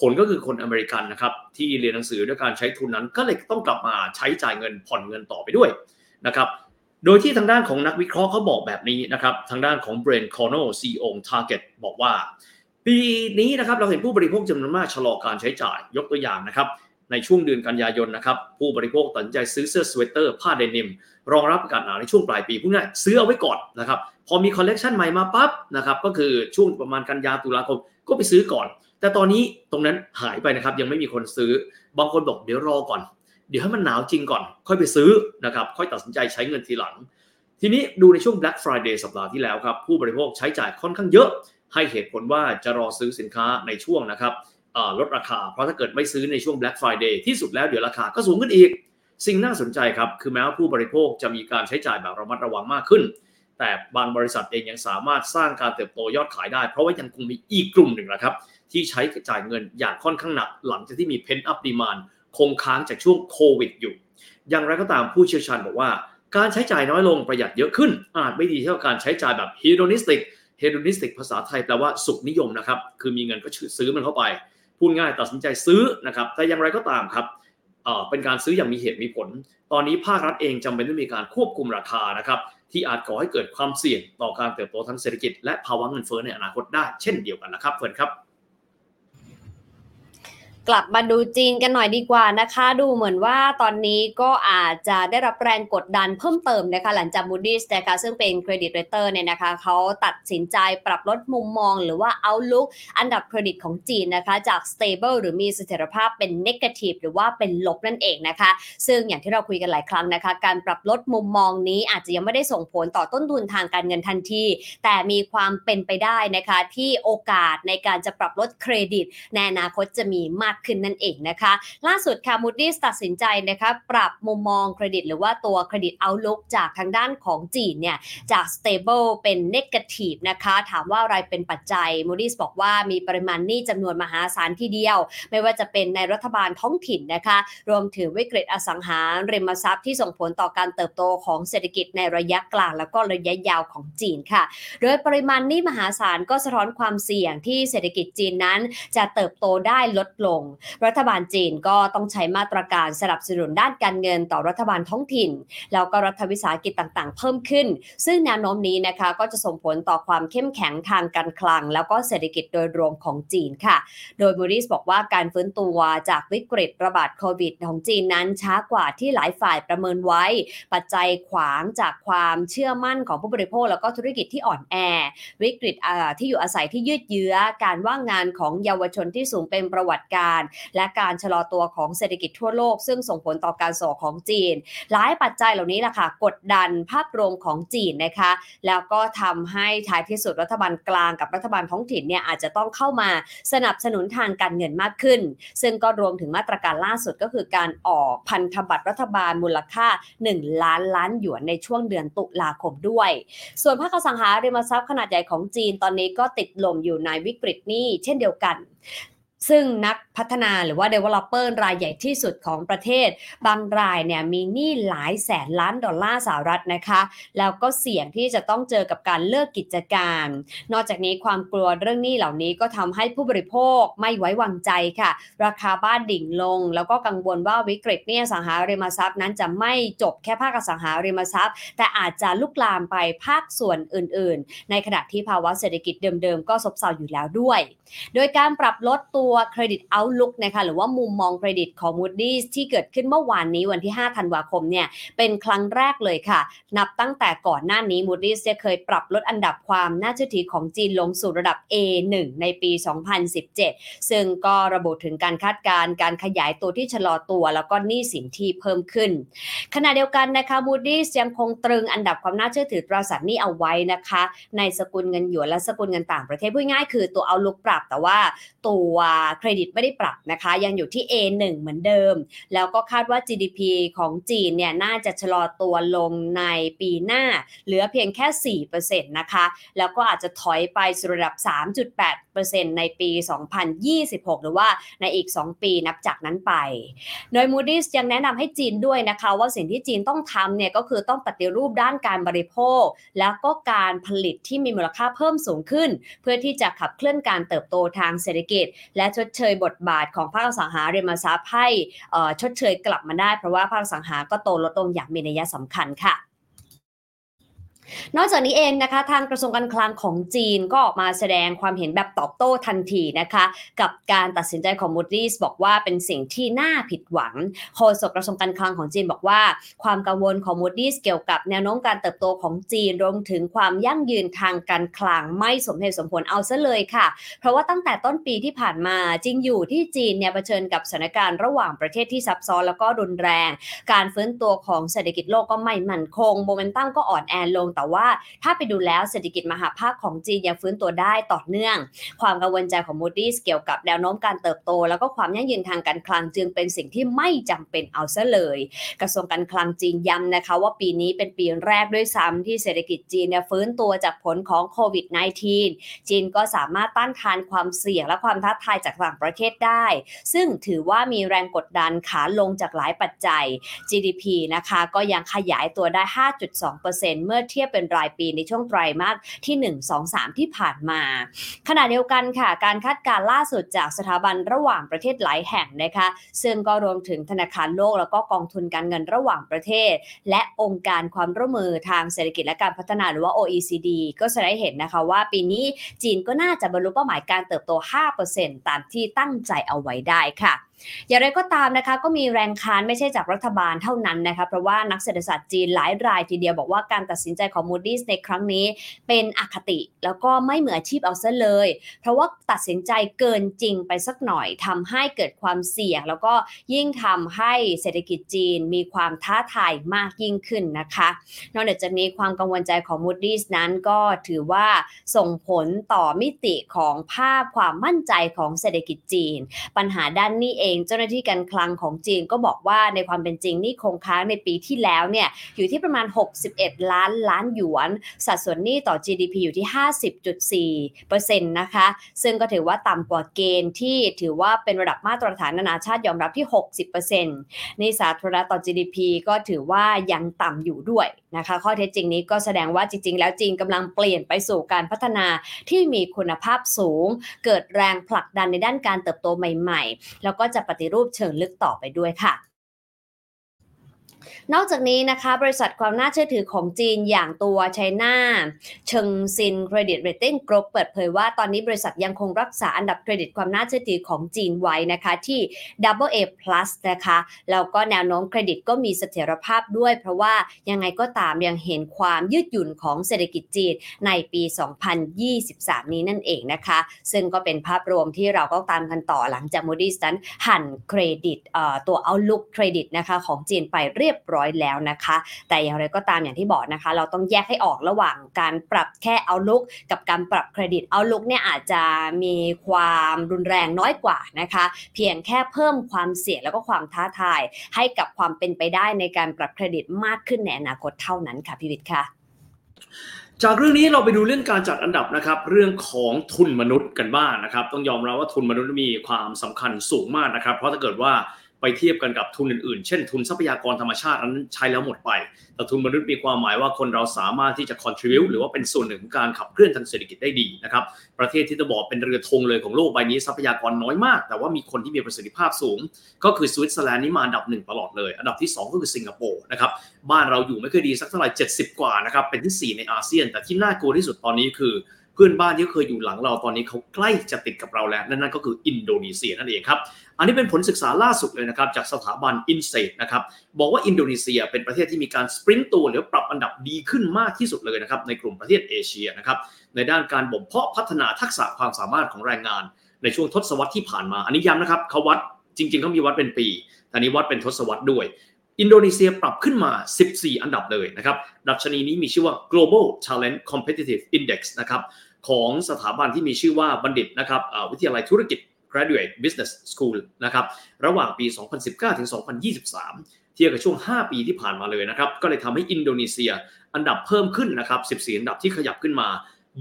ผลก็คือคนอเมริกันนะครับที่เรียนหนังสือด้วยการใช้ทุนนั้น ก็เลยต้องกลับมาใช้จ่ายเงินผ่อนเงินต่อไปด้วย นะครับโดยที่ทางด้านของนักวิเคราะห์เขาบอกแบบนี้นะครับทางด้านของเบรนคอร์โนซีโอ Target บอกว่า ปีนี้นะครับเราเห็นผู้บริโภคจำนวนมากชะลอการใช้จ่ายยกตัวอย่างนะครับในช่วงเดือนกันยายนนะครับผู้บริโภคตัดใจซื้อเสื้อสเวตเตอร์ผ้าเดนิม รองรับอากาศหนาวในช่วงปลายปีพูดง่ายซื้อเอาไว้ก่อนนะครับพอมีคอลเลกชันใหม่มาปั๊บนะครับก็คือช่วงประมาณกันยาตุลาคมก็ไปซื้อก่อน แต่ตอนนี้ตรงนั้นหายไปนะครับยังไม่มีคนซื้อบางคนบอกเดี๋ยวรอก่อน เดี๋ยวให้มันหนาวจริงก่อน ค่อยไปซื้อนะครับ ค่อยตัดสินใจใช้เงินทีหลัง ทีนี้ดูในช่วง Black Friday สัปดาห์ที่แล้วครับ ผู้บริโภคใช้จ่ายค่อนข้างเยอะ ให้เหตุผลว่าจะรอซื้อสินค้าในช่วงนะครับลดราคา เพราะถ้าเกิดไม่ซื้อในช่วง Black Friday ที่สุดแล้วเดี๋ยวราคาก็สูงขึ้นอีก สิ่งน่าสนใจครับ คือแม้ว่าผู้บริโภคจะมีการใช้จ่ายแบบระมัดระวังมากขึ้น แต่บางบริษัทเองยังสามารถสร้างการเติบโตยอดขายได้ เพราะว่ายังคงมีอีกกลุ่มหนึ่งนะครับที่ใช้จ่ายเงินอย่างค่อนข้างหนักหลังจากที่มี pent up demand คงค้างจากช่วงโควิดอยู่ อย่างไรก็ตามผู้เชี่ยวชาญบอกว่า การใช้จ่ายน้อยลงประหยัดเยอะขึ้น อาจไม่ดีเท่าการใช้จ่ายแบบ hedonistic hedonistic ภาษาไทยแปลว่าสุขนิยมนะครับ คือมีเงินก็ซื้อมันเข้าไป พูดง่ายตัดสินใจซื้อนะครับ แต่อย่างไรก็ตามครับเป็นการซื้ออย่างมีเหตุมีผล ตอนนี้ภาครัฐเองจำเป็นต้องมีการควบคุมราคานะครับ ที่อาจก่อให้เกิดความเสี่ยงต่อการเติบโตทางเศรษฐกิจ และภาวะเงินเฟ้อในอนาคตได้เช่นเดียวกันนะครับเฟิร์นครับ กลับมาดูจีนกันหน่อยดีกว่านะคะ ดูเหมือนว่าตอนนี้ก็อาจจะได้รับแรงกดดันเพิ่มเติมนะคะ หลังจาก Moody's นะคะซึ่งเป็น credit rater เนี่ยนะคะเขาตัดสินใจปรับลดมุมมองหรือว่า outlook อันดับเครดิตของจีนนะคะ จาก stable หรือมีเสถียรภาพเป็น negative หรือว่าเป็นลบนั่นเองนะคะ ซึ่งอย่างที่เราคุยกันหลายครั้งนะคะ การปรับลดมุมมองนี้อาจจะยังไม่ได้ส่งผลต่อต้นทุนทางการเงินทันที แต่มีความเป็นไปได้นะคะที่โอกาสในการจะปรับลดเครดิตในอนาคตจะมีมากขึ้นนั่นเองนะคะ ล่าสุดค่ะ Moody's ตัดสินใจนะคะปรับมุมมองเครดิต หรือว่าตัวเครดิต outlook จากทางด้านของจีนเนี่ยจาก stable เป็น negative นะคะ ถามว่าอะไรเป็นปัจจัย Moody's บอกว่ามีปริมาณหนี้จำนวนมหาศาลทีเดียว ไม่ว่าจะเป็นในรัฐบาลท้องถิ่นนะคะ รวมถึงวิกฤตอสังหาริมทรัพย์ที่ส่งผลต่อการเติบโตของเศรษฐกิจในระยะกลางแล้วก็ระยะยาวของจีนค่ะ โดยปริมาณหนี้มหาศาลก็สะท้อนความเสี่ยงที่เศรษฐกิจจีนนั้น จะเติบโตได้ลดลงรัฐบาลจีนก็ต้องใช้มาตรการสนับสนุนด้านการเงินต่อรัฐบาลท้องถิ่น แล้วก็รัฐวิสาหกิจต่างๆ เพิ่มขึ้น ซึ่งแนวโน้มนี้นะคะก็จะส่งผลต่อความเข้มแข็งทางการคลัง แล้วก็เศรษฐกิจโดยรวมของจีนค่ะ โดยมูริสบอกว่าการฟื้นตัวจากวิกฤตระบาดโควิดของจีนนั้นช้ากว่าที่หลายฝ่ายประเมินไว้ ปัจจัยขวางจากความเชื่อมั่นของผู้บริโภค แล้วก็ธุรกิจที่อ่อนแอ วิกฤตที่อยู่อาศัยที่ยืดเยื้อ การว่างงานของเยาวชนที่สูงเป็นประวัติการและการชะลอตัวของเศรษฐกิจทั่วโลก ซึ่งส่งผลต่อการส่งของจีน หลายปัจจัยเหล่านี้แหละค่ะกดดันภาพรวมของจีนนะคะ แล้วก็ทำให้ท้ายที่สุดรัฐบาลกลางกับรัฐบาลท้องถิ่นเนี่ยอาจจะต้องเข้ามาสนับสนุนทางการเงินมากขึ้น ซึ่งก็รวมถึงมาตรการล่าสุดก็คือการออกพันธบัตรรัฐบาลมูลค่า 1 ล้านล้านหยวนในช่วงเดือนตุลาคมด้วย ส่วนภาคอสังหาริมทรัพย์ขนาดใหญ่ของจีนตอนนี้ก็ติดลมอยู่ในวิกฤตนี้เช่นเดียวกัน ซึ่งนักพัฒนาหรือว่า developer รายใหญ่ที่สุดของประเทศ บางรายเนี่ยมีหนี้หลายแสนล้านดอลลาร์สหรัฐนะคะ แล้วก็เสี่ยงที่จะต้องเจอกับการเลิกกิจการ นอกจากนี้ความกลัวเรื่องหนี้เหล่านี้ก็ทำให้ผู้บริโภคไม่ไว้วางใจค่ะ ราคาบ้านดิ่งลง แล้วก็กังวลว่าวิกฤตเนี่ยสังหาริมทรัพย์นั้นจะไม่จบแค่ภาคสังหาริมทรัพย์ แต่อาจจะลุกลามไปภาคส่วนอื่น ๆ ในขณะที่ภาวะเศรษฐกิจเดิมๆ ก็ซบเซาอยู่แล้วด้วย โดยการปรับลดตัววเครดิต Outlook นะคะหรือว่ามุมมองเครดิตของ Moody's ที่เกิดขึ้นเมื่อวานนี้วันที่ 5 ธันวาคมเนี่ยเป็นครั้งแรกเลยค่ะ นับตั้งแต่ก่อนหน้านี้ Moody's จะเคยปรับลดอันดับความน่าเชื่อถือของจีนลงสู่ระดับ A1 ในปี 2017 ซึ่งก็ระบุถึงการคาดการณ์การขยายตัวที่ชะลอตัว แล้วก็หนี้สินที่เพิ่มขึ้น ขณะเดียวกันนะคะ Moody's ยังคงตรึงอันดับความน่าเชื่อถือตราสารหนี้เอาไว้นะคะ ในสกุลเงินหยวนและสกุลเงินต่างประเทศพูดง่ายคือตัวเอาลุกปรับแต่ว่าตัวเครดิตไม่ได้ปรับนะคะ ยังอยู่ที่ A1 เหมือนเดิม แล้วก็คาดว่า GDP ของจีนเนี่ยน่าจะชะลอตัวลงในปีหน้า เหลือเพียงแค่4%นะคะ แล้วก็อาจจะถอยไปสู่ระดับ 3.8 ในปี 2026 หรือว่าในอีก 2 ปีนับจากนั้นไป โดย Moody's ยังแนะนำให้จีนด้วยนะคะว่าสิ่งที่จีนต้องทำเนี่ยก็คือต้องปฏิรูปด้านการบริโภค แล้วก็การผลิตที่มีมูลค่าเพิ่มสูงขึ้น เพื่อที่จะขับเคลื่อนการเติบโตทางเศรษฐกิจ และชดเชยบทบาทของภาคอสังหาริมทรัพย์ให้ชดเชยกลับมาได้ เพราะว่าภาคอสังหาก็โตลดลงอย่างมีนัยสำคัญค่ะ นอกจากนี้เองนะคะ ทางกระทรวงการคลังของจีนก็ออกมาแสดงความเห็นแบบตอบโต้ทันทีนะคะ กับการตัดสินใจของ Moody's บอกว่าเป็นสิ่งที่น่าผิดหวังโฆษกกระทรวงการคลังของจีนบอกว่า ความกังวลของ Moody's เกี่ยวกับแนวโน้มการเติบโตของจีนรวมถึงความยั่งยืนทางการคลังไม่สมเหตุสมผลเอาซะเลยค่ะ เพราะว่าตั้งแต่ต้นปีที่ผ่านมาจริงอยู่ที่จีนเนี่ยเผชิญกับสถานการณ์ระหว่างประเทศที่ซับซ้อนแล้วก็รุนแรง การฟื้นตัวของเศรษฐกิจโลกก็ไม่มั่นคงโมเมนตัมก็อ่อนแอลงแต่ว่าถ้าไปดูแล้วเศรษฐกิจมหาภาคของจีนยังฟื้นตัวได้ต่อเนื่อง ความกังวลใจของ Moody's เกี่ยวกับแนวโน้มการเติบโต แล้วก็ความยั่งยืนทางการคลังจึงเป็นสิ่งที่ไม่จำเป็นเอาซะเลย กระทรวงการคลังจีนย้ำนะคะว่าปีนี้เป็นปีแรกด้วยซ้ำที่เศรษฐกิจจีนเนี่ยฟื้นตัวจากผลของโควิด -19 จีนก็สามารถต้านทานความเสี่ยงและความท้าทายจากต่างประเทศได้ ซึ่งถือว่ามีแรงกดดันขาลงจากหลายปัจจัย GDP นะคะก็ยังขยายตัวได้ 5.2%เมื่อเทียบเป็นรายปีในช่วงไตรมาสที่ 1 2 3 ที่ผ่านมา ขณะเดียวกันค่ะ การคาดการณ์ล่าสุดจากสถาบันระหว่างประเทศหลายแห่งนะคะ ซึ่งก็รวมถึงธนาคารโลกแล้วก็กองทุนการเงินระหว่างประเทศ และองค์การความร่วมมือทางเศรษฐกิจและการพัฒนาหรือว่า OECD ก็แสดงให้เห็นนะคะว่าปีนี้จีนก็น่าจะบรรลุเป้าหมายการเติบโต 5%ตามที่ตั้งใจเอาไว้ได้ค่ะ อย่างไรก็ตามนะคะก็มีแรงค้านไม่ใช่จากรัฐบาลเท่านั้นนะคะเพราะว่านักเศรษฐศาสตร์จีนหลายรายทีเดียวบอกว่าการตัดสินใจของ Moody's ในครั้งนี้เป็นอคติ แล้วก็ไม่เหมืออาชีพเอาซะเลย เพราะว่าตัดสินใจเกินจริงไปสักหน่อยทำให้เกิดความเสี่ยง แล้วก็ยิ่งทำให้เศรษฐกิจจีนมีความท้าทายมากยิ่งขึ้นนะคะ นอกจากนี้ความกังวลใจของ Moody's นั้นก็ถือว่าส่งผลต่อมิติของภาพความมั่นใจของเศรษฐกิจจีน ปัญหาด้านนี้เองเจ้าหน้าที่การคลังของจีนก็บอกว่าในความเป็นจริงนี่คงค้างในปีที่แล้วเนี่ยอยู่ที่ประมาณ 61 ล้านล้านหยวน สัดส่วนหนี้ต่อ GDP อยู่ที่ 50.4%นะคะ ซึ่งก็ถือว่าต่ำกว่าเกณฑ์ที่ถือว่าเป็นระดับมาตรฐานนานาชาติยอมรับที่ 60%นี่สาธารณะต่อ GDP ก็ถือว่ายังต่ำอยู่ด้วยนะคะข้อเท็จจริงนี้ก็แสดงว่าจริง ๆ แล้วจีนกำลังเปลี่ยนไปสู่การพัฒนาที่มีคุณภาพสูง เกิดแรงผลักดันในด้านการเติบโตใหม่ ๆ แล้วก็จะปฏิรูปเชิงลึกต่อไปด้วยค่ะ นอกจากนี้นะคะ บริษัทความน่าเชื่อถือของจีนอย่างตัว China Chengxin Credit Rating Group เปิดเผยว่าตอนนี้บริษัทยังคงรักษาอันดับเครดิตความน่าเชื่อถือของจีนไว้นะคะที่ Double A plus นะคะแล้วก็แนวโน้มเครดิตก็มีเสถียรภาพด้วย เพราะว่ายังไงก็ตามยังเห็นความยืดหยุ่นของเศรษฐกิจจีนในปี 2023 นี้นั่นเองนะคะ ซึ่งก็เป็นภาพรวมที่เราก็ตามกันต่อหลังจาก Moody's นั้นหั่นเครดิตตัว Outlook เครดิตนะคะของจีนไปเรียียบร้อยแล้วนะคะ แต่อย่างไรก็ตามอย่างที่บอกนะคะ เราต้องแยกให้ออกระหว่างการปรับแค่ Outlook กับการปรับเครดิต Outlook เนี่ยอาจจะมีความรุนแรงน้อยกว่านะคะ เพียงแค่เพิ่มความเสี่ยงแล้วก็ความท้าทาย ให้กับความเป็นไปได้ในการปรับเครดิตมากขึ้นในอนาคตเท่านั้นค่ะพี่วิทย์ค่ะจากเรื่องนี้เราไปดูเรื่องการจัดอันดับนะครับ เรื่องของทุนมนุษย์กันบ้างนะครับ ต้องยอมรับว่าทุนมนุษย์มีความสำคัญสูงมากนะครับ เพราะถ้าเกิดว่า ไปเทียบกันกับทุนอื่นๆ เช่นทุนทรัพยากรธรรมชาตินั้นใช้แล้วหมดไป แต่ทุนมนุษย์มีความหมายว่าคนเราสามารถที่จะ contribute หรือว่าเป็นส่วนหนึ่งของการขับเคลื่อนทางเศรษฐกิจได้ดีนะครับ ประเทศที่จะบอกเป็นเรือธงเลยของโลกใบนี้ทรัพยากรน้อยมาก แต่ว่ามีคนที่มีประสิทธิภาพสูง ก็คือสวิตเซอร์แลนด์นี่มาอันดับหนึ่งตลอดเลย อันดับที่ 2 ก็คือสิงคโปร์นะครับ บ้านเราอยู่ไม่เคยดีสักเท่าไหร่70 กว่านะครับ เป็นที่ 4 ในอาเซียน แต่ที่น่ากลัวที่สุดตอนนี้คือ เพื่อนบ้านที่เคยอยู่หลังเราตอนนี้เขาใกล้จะติดกับเราแล้ว นั่นก็คืออินโดนีเซียนั่นเองครับอันนี้เป็นผลศึกษาล่าสุดเลยนะครับจากสถาบันอินเซตนะครับบอกว่าอินโดนีเซียเป็นประเทศที่มีการสปรินต์ตัวหรือปรับอันดับดีขึ้นมากที่สุดเลยนะครับในกลุ่มประเทศเอเชียนะครับในด้านการบ่มเพาะพัฒนาทักษะความสามารถของแรงงาน ในช่วงทศวรรษที่ผ่านมา อันนี้ย้ำนะครับเขาวัดจริงๆเขามีวัดเป็นปีแต่นี้วัดเป็นทศวรรษด้วยอินโดนีเซียปรับขึ้นมา 14 อันดับเลยนะครับ ดัชนีนี้มีชื่อว่า global talent competitive index นะครับ ของสถาบันที่มีชื่อว่าบัณฑิตนะครับวิทยาลัยธุรกิจ graduate business school นะครับระหว่างปี 2019 ถึง 2023 เทียบกับช่วง 5 ปีที่ผ่านมาเลยนะครับ ก็เลยทำให้อินโดนีเซียอันดับเพิ่มขึ้นนะครับ 14 อันดับที่ขยับขึ้นมา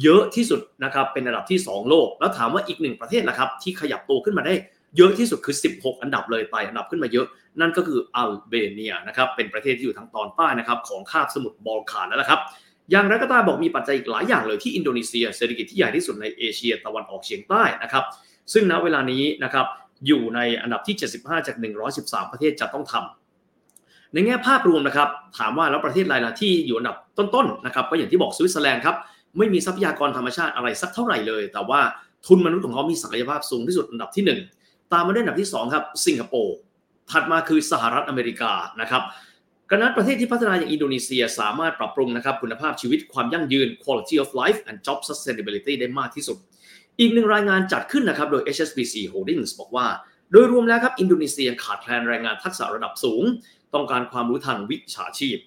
เยอะที่สุดนะครับเป็นอันดับที่ 2 โลก แล้วถามว่าอีกหนึ่งประเทศละครับที่ขยับตัวขึ้นมาได้เยอะที่สุดคือ 16 อันดับเลยไต่อันดับขึ้นมาเยอะ นั่นก็คืออัลเบเนียนะครับเป็นประเทศที่อยู่ทางตอนใต้นะครับของคาบสมุทรบอลข่านนั่นแหละครับ อย่างไรก็ตามบอกมีปัจจัยอีกหลายอย่างเลยที่อินโดนีเซียเศรษฐกิจที่ใหญ่ที่สุดในเอเชียตะวันออกเฉียงใต้นะครับ ซึ่งณเวลานี้นะครับอยู่ในอันดับที่ 75 จาก 113 ประเทศจะต้องทำในแง่ภาพรวมนะครับถามว่าแล้วประเทศอะไรล่ะที่อยู่อันดับต้นๆนะครับก็อย่างที่บอกสวิตเซอร์แลนด์ครับไม่มีทรัพยากรธรรมชาติอะไรสักเท่าไหร่เลย แต่ว่าทุนมนุษย์ของเขามีศักยภาพสูงที่สุดอันดับที่ 1 ตามมาด้วยอันดับที่ 2 ครับสิงคโปร์ถัดมาคือสหรัฐอเมริกานะครับ กระนั้นประเทศที่พัฒนาอย่างอินโดนีเซียสามารถปรับปรุงนะครับคุณภาพชีวิตความยั่งยืน quality of life and job sustainability ได้มากที่สุด อีกหนึ่งรายงานจัดขึ้นนะครับโดย HSBC Holdings บอกว่า โดยรวมแล้วครับอินโดนีเซียขาดแคลนแรงงานทักษะระดับสูง ต้องการความรู้ทางวิชาชีพ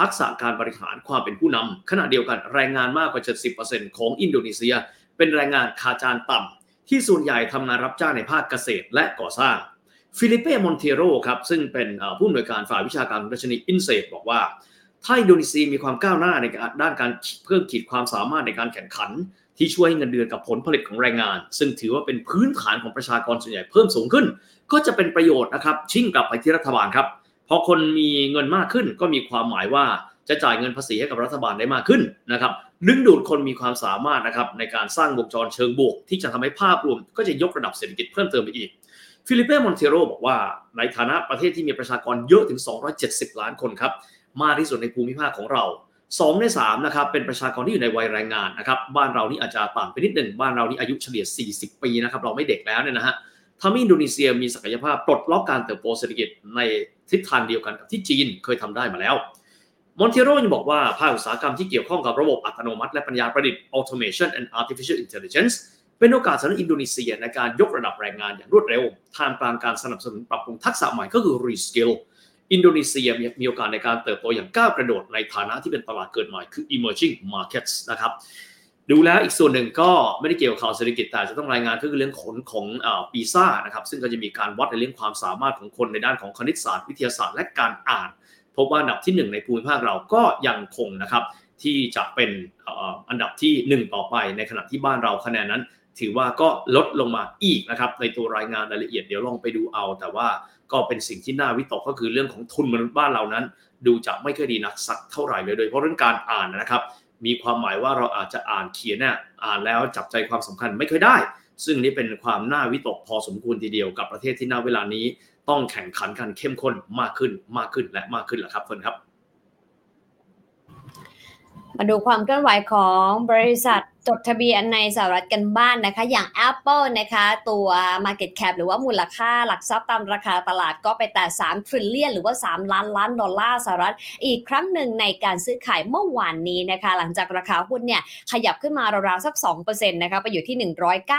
ทักษะการบริหารความเป็นผู้นำขณะเดียวกันแรงงานมากกว่า 70%ของอินโดนีเซีย เป็นแรงงานค่าจ้างต่ำที่ส่วนใหญ่ทำงานรับจ้างในภาคเกษตรและก่อสร้าง ฟิลิเป้มอนเทโรครับซึ่งเป็นผู้อำนวยการฝ่ายวิชาการของดัชนี INSEAD บอกว่า ถ้าอินโดนีเซียมีความก้าวหน้าในด้านการเพิ่มขีดความสามารถในการแข่งขัน ที่ช่วยให้เงินเดือนกับผลผลิตของแรงงาน ซึ่งถือว่าเป็นพื้นฐานของประชากรส่วนใหญ่เพิ่มสูงขึ้น ก็จะเป็นประโยชน์นะครับชิ่งกลับไปที่รัฐบาลครับพอคนมีเงินมากขึ้นก็มีความหมายว่าจะจ่ายเงินภาษีให้กับรัฐบาลได้มากขึ้นนะครับดึงดูดคนมีความสามารถนะครับในการสร้างวงจรเชิงบวก ที่จะทำให้ภาพรวมก็จะยกระดับเศรษฐกิจเพิ่มเติมไปอีก ฟิลิเป้มอนเทโรบอกว่าในฐานะประเทศที่มีประชากรเยอะถึง 270 ล้านคนครับมากที่สุดในภูมิภาคของเรา2ใน3นะครับเป็นประชากรที่อยู่ในวัยแรงงานนะครับบ้านเรานี่อาจจะต่างไปนิดหนึ่งบ้านเรานี่อายุเฉลี่ย 40 ปีนะครับเราไม่เด็กแล้วเนี่ยนะฮะทำให้อินโดนีเซียมีศักยภาพปลดล็อกการเติบโตเศรษฐกิจในทิศทางเดียวกันกับที่จีนเคยทำได้มาแล้วมอนเทโรยังบอกว่าภาคอุตสาหกรรมที่เกี่ยวข้องกับระบบอัตโนมัติและปัญญาประดิษฐ์ automation and artificial intelligence เป็นโอกาสสำหรับอินโดนีเซียในการยกระดับแรงงานอย่างรวดเร็วท่ามกลางการสนับสนุนปรับปรุงทักษะใหม่ก็คือ reskill อินโดนีเซียมีโอกาสในการเติบโตอย่างก้าวกระโดดในฐานะที่เป็นตลาดเกิดใหม่คือ emerging markets นะครับดูแล้วอีกส่วนหนึ่งก็ไม่ได้เกี่ยวกับข่าวเศรษฐกิจแต่จะต้องรายงานก็คือเรื่องขนของปีซ่านะครับซึ่งก็จะมีการวัดในเรื่องความสามารถของคนในด้านของคณิตศาสตร์วิทยาศาสตร์และการอ่าน พบว่าอันดับที่ 1 ในภูมิภาคเราก็ยังคงนะครับที่จะเป็นอันดับที่ 1 ต่อไปในขณะที่บ้านเราคะแนนนั้น ถือว่าก็ลดลงมาอีกนะครับ ในตัวรายงานรายละเอียดเดี๋ยวลองไปดูเอา แต่ว่าก็เป็นสิ่งที่น่าวิตกก็คือเรื่องของทุนมนุษย์บ้านเรานั้น ดูจะไม่ค่อยดีนักสักเท่าไหร่เลยโดยเพราะเรื่องการอ่านนะครับ มีความหมายว่าเราอาจจะอ่านเขียนเนี่ยอ่านแล้วจับใจความสำคัญไม่ค่อยได้ ซึ่งนี่เป็นความน่าวิตกพอสมควรทีเดียวกับประเทศที่ณเวลานี้ต้องแข่งขันกันเข้มข้นมากขึ้นมากขึ้นและมากขึ้นแหละครับเฟิร์นครับ มาดูความเคลื่อนไหวของบริษัท จดทะเบียนในสหรัฐกันบ้านนะคะ อย่าง Apple นะคะตัว Market Cap หรือว่ามูลค่าหลักทรัพย์ตามราคาตลาดก็ไปแต่3 t r i l l i o n หรือว่า 3 ล้านล้านดอลลาร์สหรัฐ อีกครั้งหนึ่งในการซื้อขายเมื่อวานนี้นะคะ หลังจากราคาหุ้นเนี่ยขยับขึ้นมาราวๆสัก2%นะคะไปอยู่ที่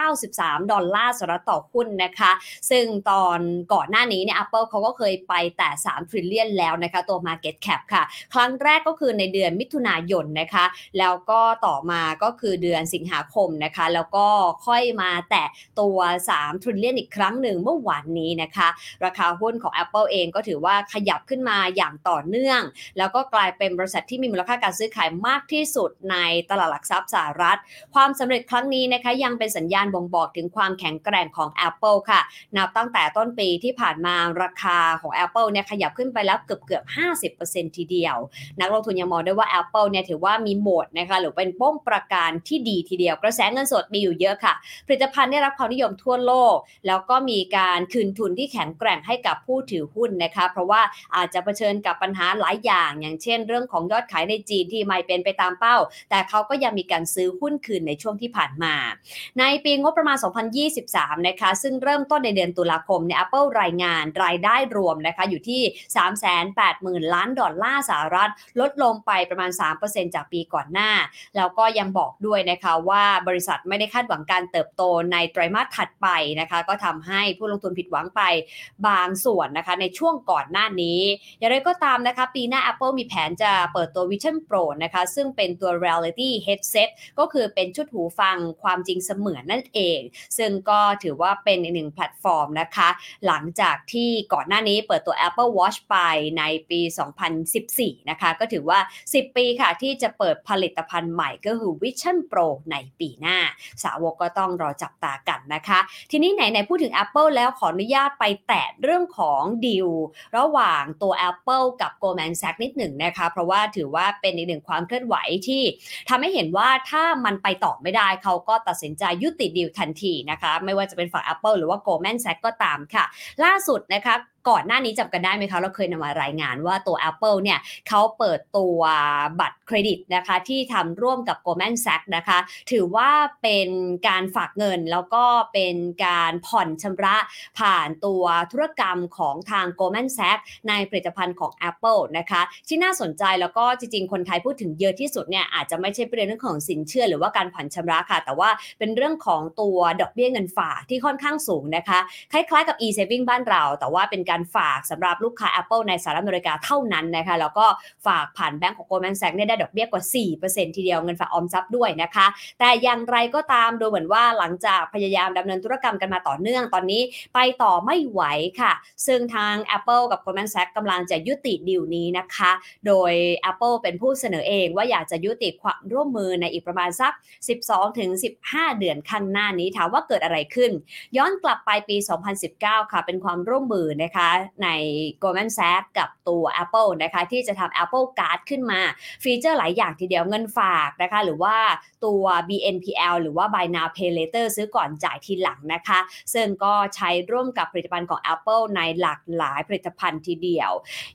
193 ดอลลาร์สหรัฐต่อหุ้นนะคะ ซึ่งตอนก่อนหน้านี้เนี่ย Apple เขาก็เคยไปแต่3 t r i l l i o n แล้วนะคะตัว Market Cap ค่ะ ครั้งแรกก็คือในเดือนมิถุนายนนะคะ แล้วก็ต่อมาก็คือเดือนสิงหาคมนะคะ แล้วก็ค่อยมาแตะตัว3 t r i l l i o n อีกครั้งหนึ่งเมื่อวานนี้นะคะ ราคาหุ้นของ Apple เองก็ถือว่าขยับขึ้นมาอย่างต่อเนื่อง แล้วก็กลายเป็นบริษัทที่มีมูลค่าการซื้อขายมากที่สุดในตลาดหลักทรัพย์สหรัฐ ความสำเร็จครั้งนี้นะคะยังเป็นสัญญาณบ่งบอกถึงความแข็งแกร่งของ Apple ค่ะ นับตั้งแต่ต้นปีที่ผ่านมาราคาของ Apple เนี่ยขยับขึ้นไปแล้วเกือบเกือบ 50%ทีเดียว นักลงทุนยังมองได้ว่า Apple เนี่ยถือว่ามีโหมดนะคะหรือเป็นป้มประการที่ดีทีเดียว กระแสเงินสดมีอยู่เยอะค่ะ ผลิตภัณฑ์ได้รับความนิยมทั่วโลก แล้วก็มีการคืนทุนที่แข็งแกร่งให้กับผู้ถือหุ้นนะคะ เพราะว่าอาจจะเผชิญกับปัญหาหลายอย่าง อย่างเช่น เรื่องของยอดขายในจีนที่ไม่เป็นไปตามเป้า แต่เขาก็ยังมีการซื้อหุ้นคืนในช่วงที่ผ่านมา ในปีงบประมาณ 2023 นะคะ ซึ่งเริ่มต้นในเดือนตุลาคมเนี่ย Apple รายงานรายได้รวมนะคะอยู่ที่ 380,000 ล้านดอลลาร์สหรัฐ ลดลงไปประมาณ 3%จากปีก่อนหน้า แล้วก็ยังบอกด้วยนะคะว่าบริษัทไม่ได้คาดหวังการเติบโตในไตรมาสถัดไปนะคะ ก็ทำให้ผู้ลงทุนผิดหวังไปบางส่วนนะคะ ในช่วงก่อนหน้านี้ อย่างไรก็ตามนะคะ ปีหน้า Apple มีแผนจะเปิดตัว Vision Pro นะคะ ซึ่งเป็นตัว Reality Headset ก็คือเป็นชุดหูฟังความจริงเสมือนนั่นเอง ซึ่งก็ถือว่าเป็นอีกหนึ่งแพลตฟอร์มนะคะ หลังจากที่ก่อนหน้านี้เปิดตัว Apple Watch ไปในปี 2014 นะคะ ก็ถือว่า 10 ปีค่ะที่จะเปิดผลิตภัณฑ์ใหม่ก็คือ Vision Pro ในปีหน้า สาวกก็ต้องรอจับตากันนะคะ ทีนี้ไหนๆพูดถึง Apple แล้วขออนุญาตไปแตะเรื่องของดีลระหว่างตัว Apple กับ Goldman Sachs นิดหนึ่งนะคะ เพราะว่าถือว่าเป็นอีกหนึ่งความเคลื่อนไหวที่ทำให้เห็นว่าถ้ามันไปต่อไม่ได้เขาก็ตัดสินใจยุติดีลทันทีนะคะ ไม่ว่าจะเป็นฝั่ง Apple หรือว่า Goldman Sachs ก็ตามค่ะ ล่าสุดนะคะก่อนหน้านี้จำกันได้ไหมคะ เราเคยนำมารายงานว่าตัว Apple เนี่ยเขาเปิดตัวบัตรเครดิตนะคะที่ทำร่วมกับ Goldman Sachs นะคะ ถือว่าเป็นการฝากเงินแล้วก็เป็นการผ่อนชำระผ่านตัวธุรกรรมของทาง Goldman Sachs ในผลิตภัณฑ์ของ Apple นะคะ ที่น่าสนใจแล้วก็จริงๆ คนไทยพูดถึงเยอะที่สุดเนี่ยอาจจะไม่ใช่ประเด็นเรื่องของสินเชื่อหรือว่าการผ่อนชำระค่ะ แต่ว่าเป็นเรื่องของตัวดอกเบี้ยเงินฝากที่ค่อนข้างสูงนะคะ คล้ายๆกับ e-saving บ้านเรา แต่ว่าเป็นการฝากสำหรับลูกค้า Apple ในสหรัฐอเมริกาเท่านั้นนะคะแล้วก็ฝากผ่านแบงก์ของ Goldman Sachs ได้ดอกเบี้ยกว่า 4%ทีเดียวเงินฝากออมทรัพย์ด้วยนะคะ แต่อย่างไรก็ตามดูเหมือนว่าหลังจากพยายามดำเนินธุรกรรมกันมาต่อเนื่องตอนนี้ไปต่อไม่ไหวค่ะ ซึ่งทาง Apple กับ Goldman Sachs กำลังจะยุติดีลนี้นะคะ โดย Apple เป็นผู้เสนอเองว่าอยากจะยุติความร่วมมือในอีกประมาณสัก 12-15 เดือนข้างหน้านี้ถามว่าเกิดอะไรขึ้น ย้อนกลับไปปี 2019 ค่ะ เป็นความร่วมมือนะคะใน Goldman Sachs กับตัว Apple นะคะที่จะทำ Apple Card ขึ้นมา ฟีเจอร์หลายอย่างทีเดียวเงินฝากนะคะหรือว่าตัว BNPL หรือว่า Buy Now Pay Later ซื้อก่อนจ่ายทีหลังนะคะ ซึ่งก็ใช้ร่วมกับผลิตภัณฑ์ของ Apple ในหลากหลายผลิตภัณฑ์ทีเดียว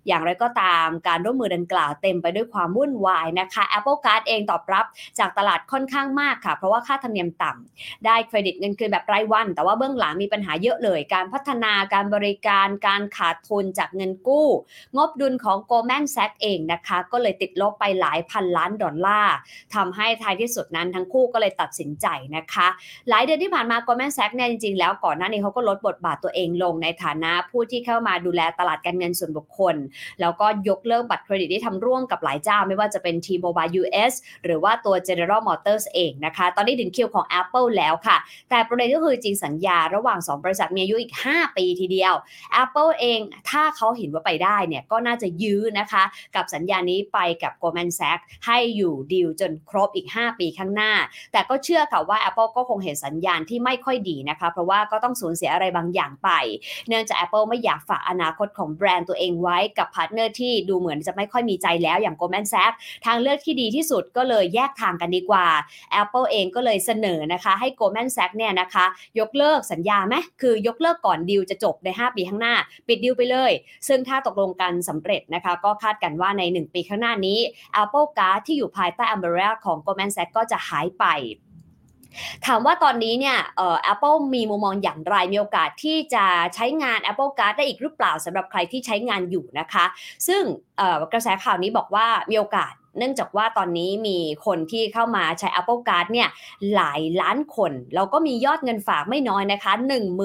อย่างไรก็ตามการร่วมมือดังกล่าวเต็มไปด้วยความวุ่นวายนะคะ Apple Card เองตอบรับจากตลาดค่อนข้างมากค่ะ เพราะว่าค่าธรรมเนียมต่ำได้เครดิตเงินคืนแบบรายวัน แต่ว่าเบื้องหลังมีปัญหาเยอะเลย การพัฒนาการบริการการขาดทุนจากเงินกู้ งบดุลของ Goldman Sachs เองนะคะ ก็เลยติดลบไปหลายพันล้านดอลลาร์ทำให้ท้ายที่สุดนั้นทั้งคู่ก็เลยตัดสินใจนะคะ หลายเดือนที่ผ่านมา Goldman Sachs เนี่ยจริงๆแล้วก่อนหน้านี้เขาก็ลดบทบาทตัวเองลงในฐานะผู้ที่เข้ามาดูแลตลาดการเงินส่วนบุคคล แล้วก็ยกเลิกบัตรเครดิตที่ทำร่วมกับหลายเจ้า ไม่ว่าจะเป็น T-Mobile US หรือว่าตัว General Motors เองนะคะ ตอนนี้ถึงคิวของ Apple แล้วค่ะ แต่ประเด็นก็คือจริงสัญญาระหว่าง 2 บริษัทมีอายุอีก 5 ปีทีเดียว Apple Apple เอง ถ้าเขาเห็นว่าไปได้เนี่ยก็น่าจะยื้อนะคะ กับสัญญานี้ไปกับ Goldman Sachs ให้อยู่ดีลจนครบอีก 5 ปีข้างหน้า แต่ก็เชื่อค่ะว่า Apple ก็คงเห็นสัญญาณที่ไม่ค่อยดีนะคะ เพราะว่าก็ต้องสูญเสียอะไรบางอย่างไป เนื่องจาก Apple ไม่อยากฝากอนาคตของแบรนด์ตัวเองไว้กับพาร์ทเนอร์ที่ดูเหมือนจะไม่ค่อยมีใจแล้วอย่าง Goldman Sachs ทางเลือกที่ดีที่สุดก็เลยแยกทางกันดีกว่า Apple เองก็เลยเสนอนะคะ ให้ Goldman Sachs เนี่ยนะคะ ยกเลิกสัญญาไหมคือยกเลิกก่อนดีลจะจบใน 5 ปีข้างหน้าปิดดีลไปเลย ซึ่งถ้าตกลงกันสำเร็จนะคะ ก็คาดกันว่าใน 1 ปีข้างหน้านี้ Apple Card ที่อยู่ภายใต้ umbrella ของ Goldman Sachs ก็จะหายไปถามว่าตอนนี้เนี่ยเอ่อ Apple มีมุมมองอย่างไร มีโอกาสที่จะใช้งาน Apple Card ได้อีกหรือเปล่าสำหรับใครที่ใช้งานอยู่นะคะ ซึ่งกระแสข่าวนี้บอกว่ามีโอกาส เนื่องจากว่าตอนนี้มีคนที่เข้ามาใช้ Apple Card เนี่ยหลายล้านคน แล้วก็มียอดเงินฝากไม่น้อยนะคะ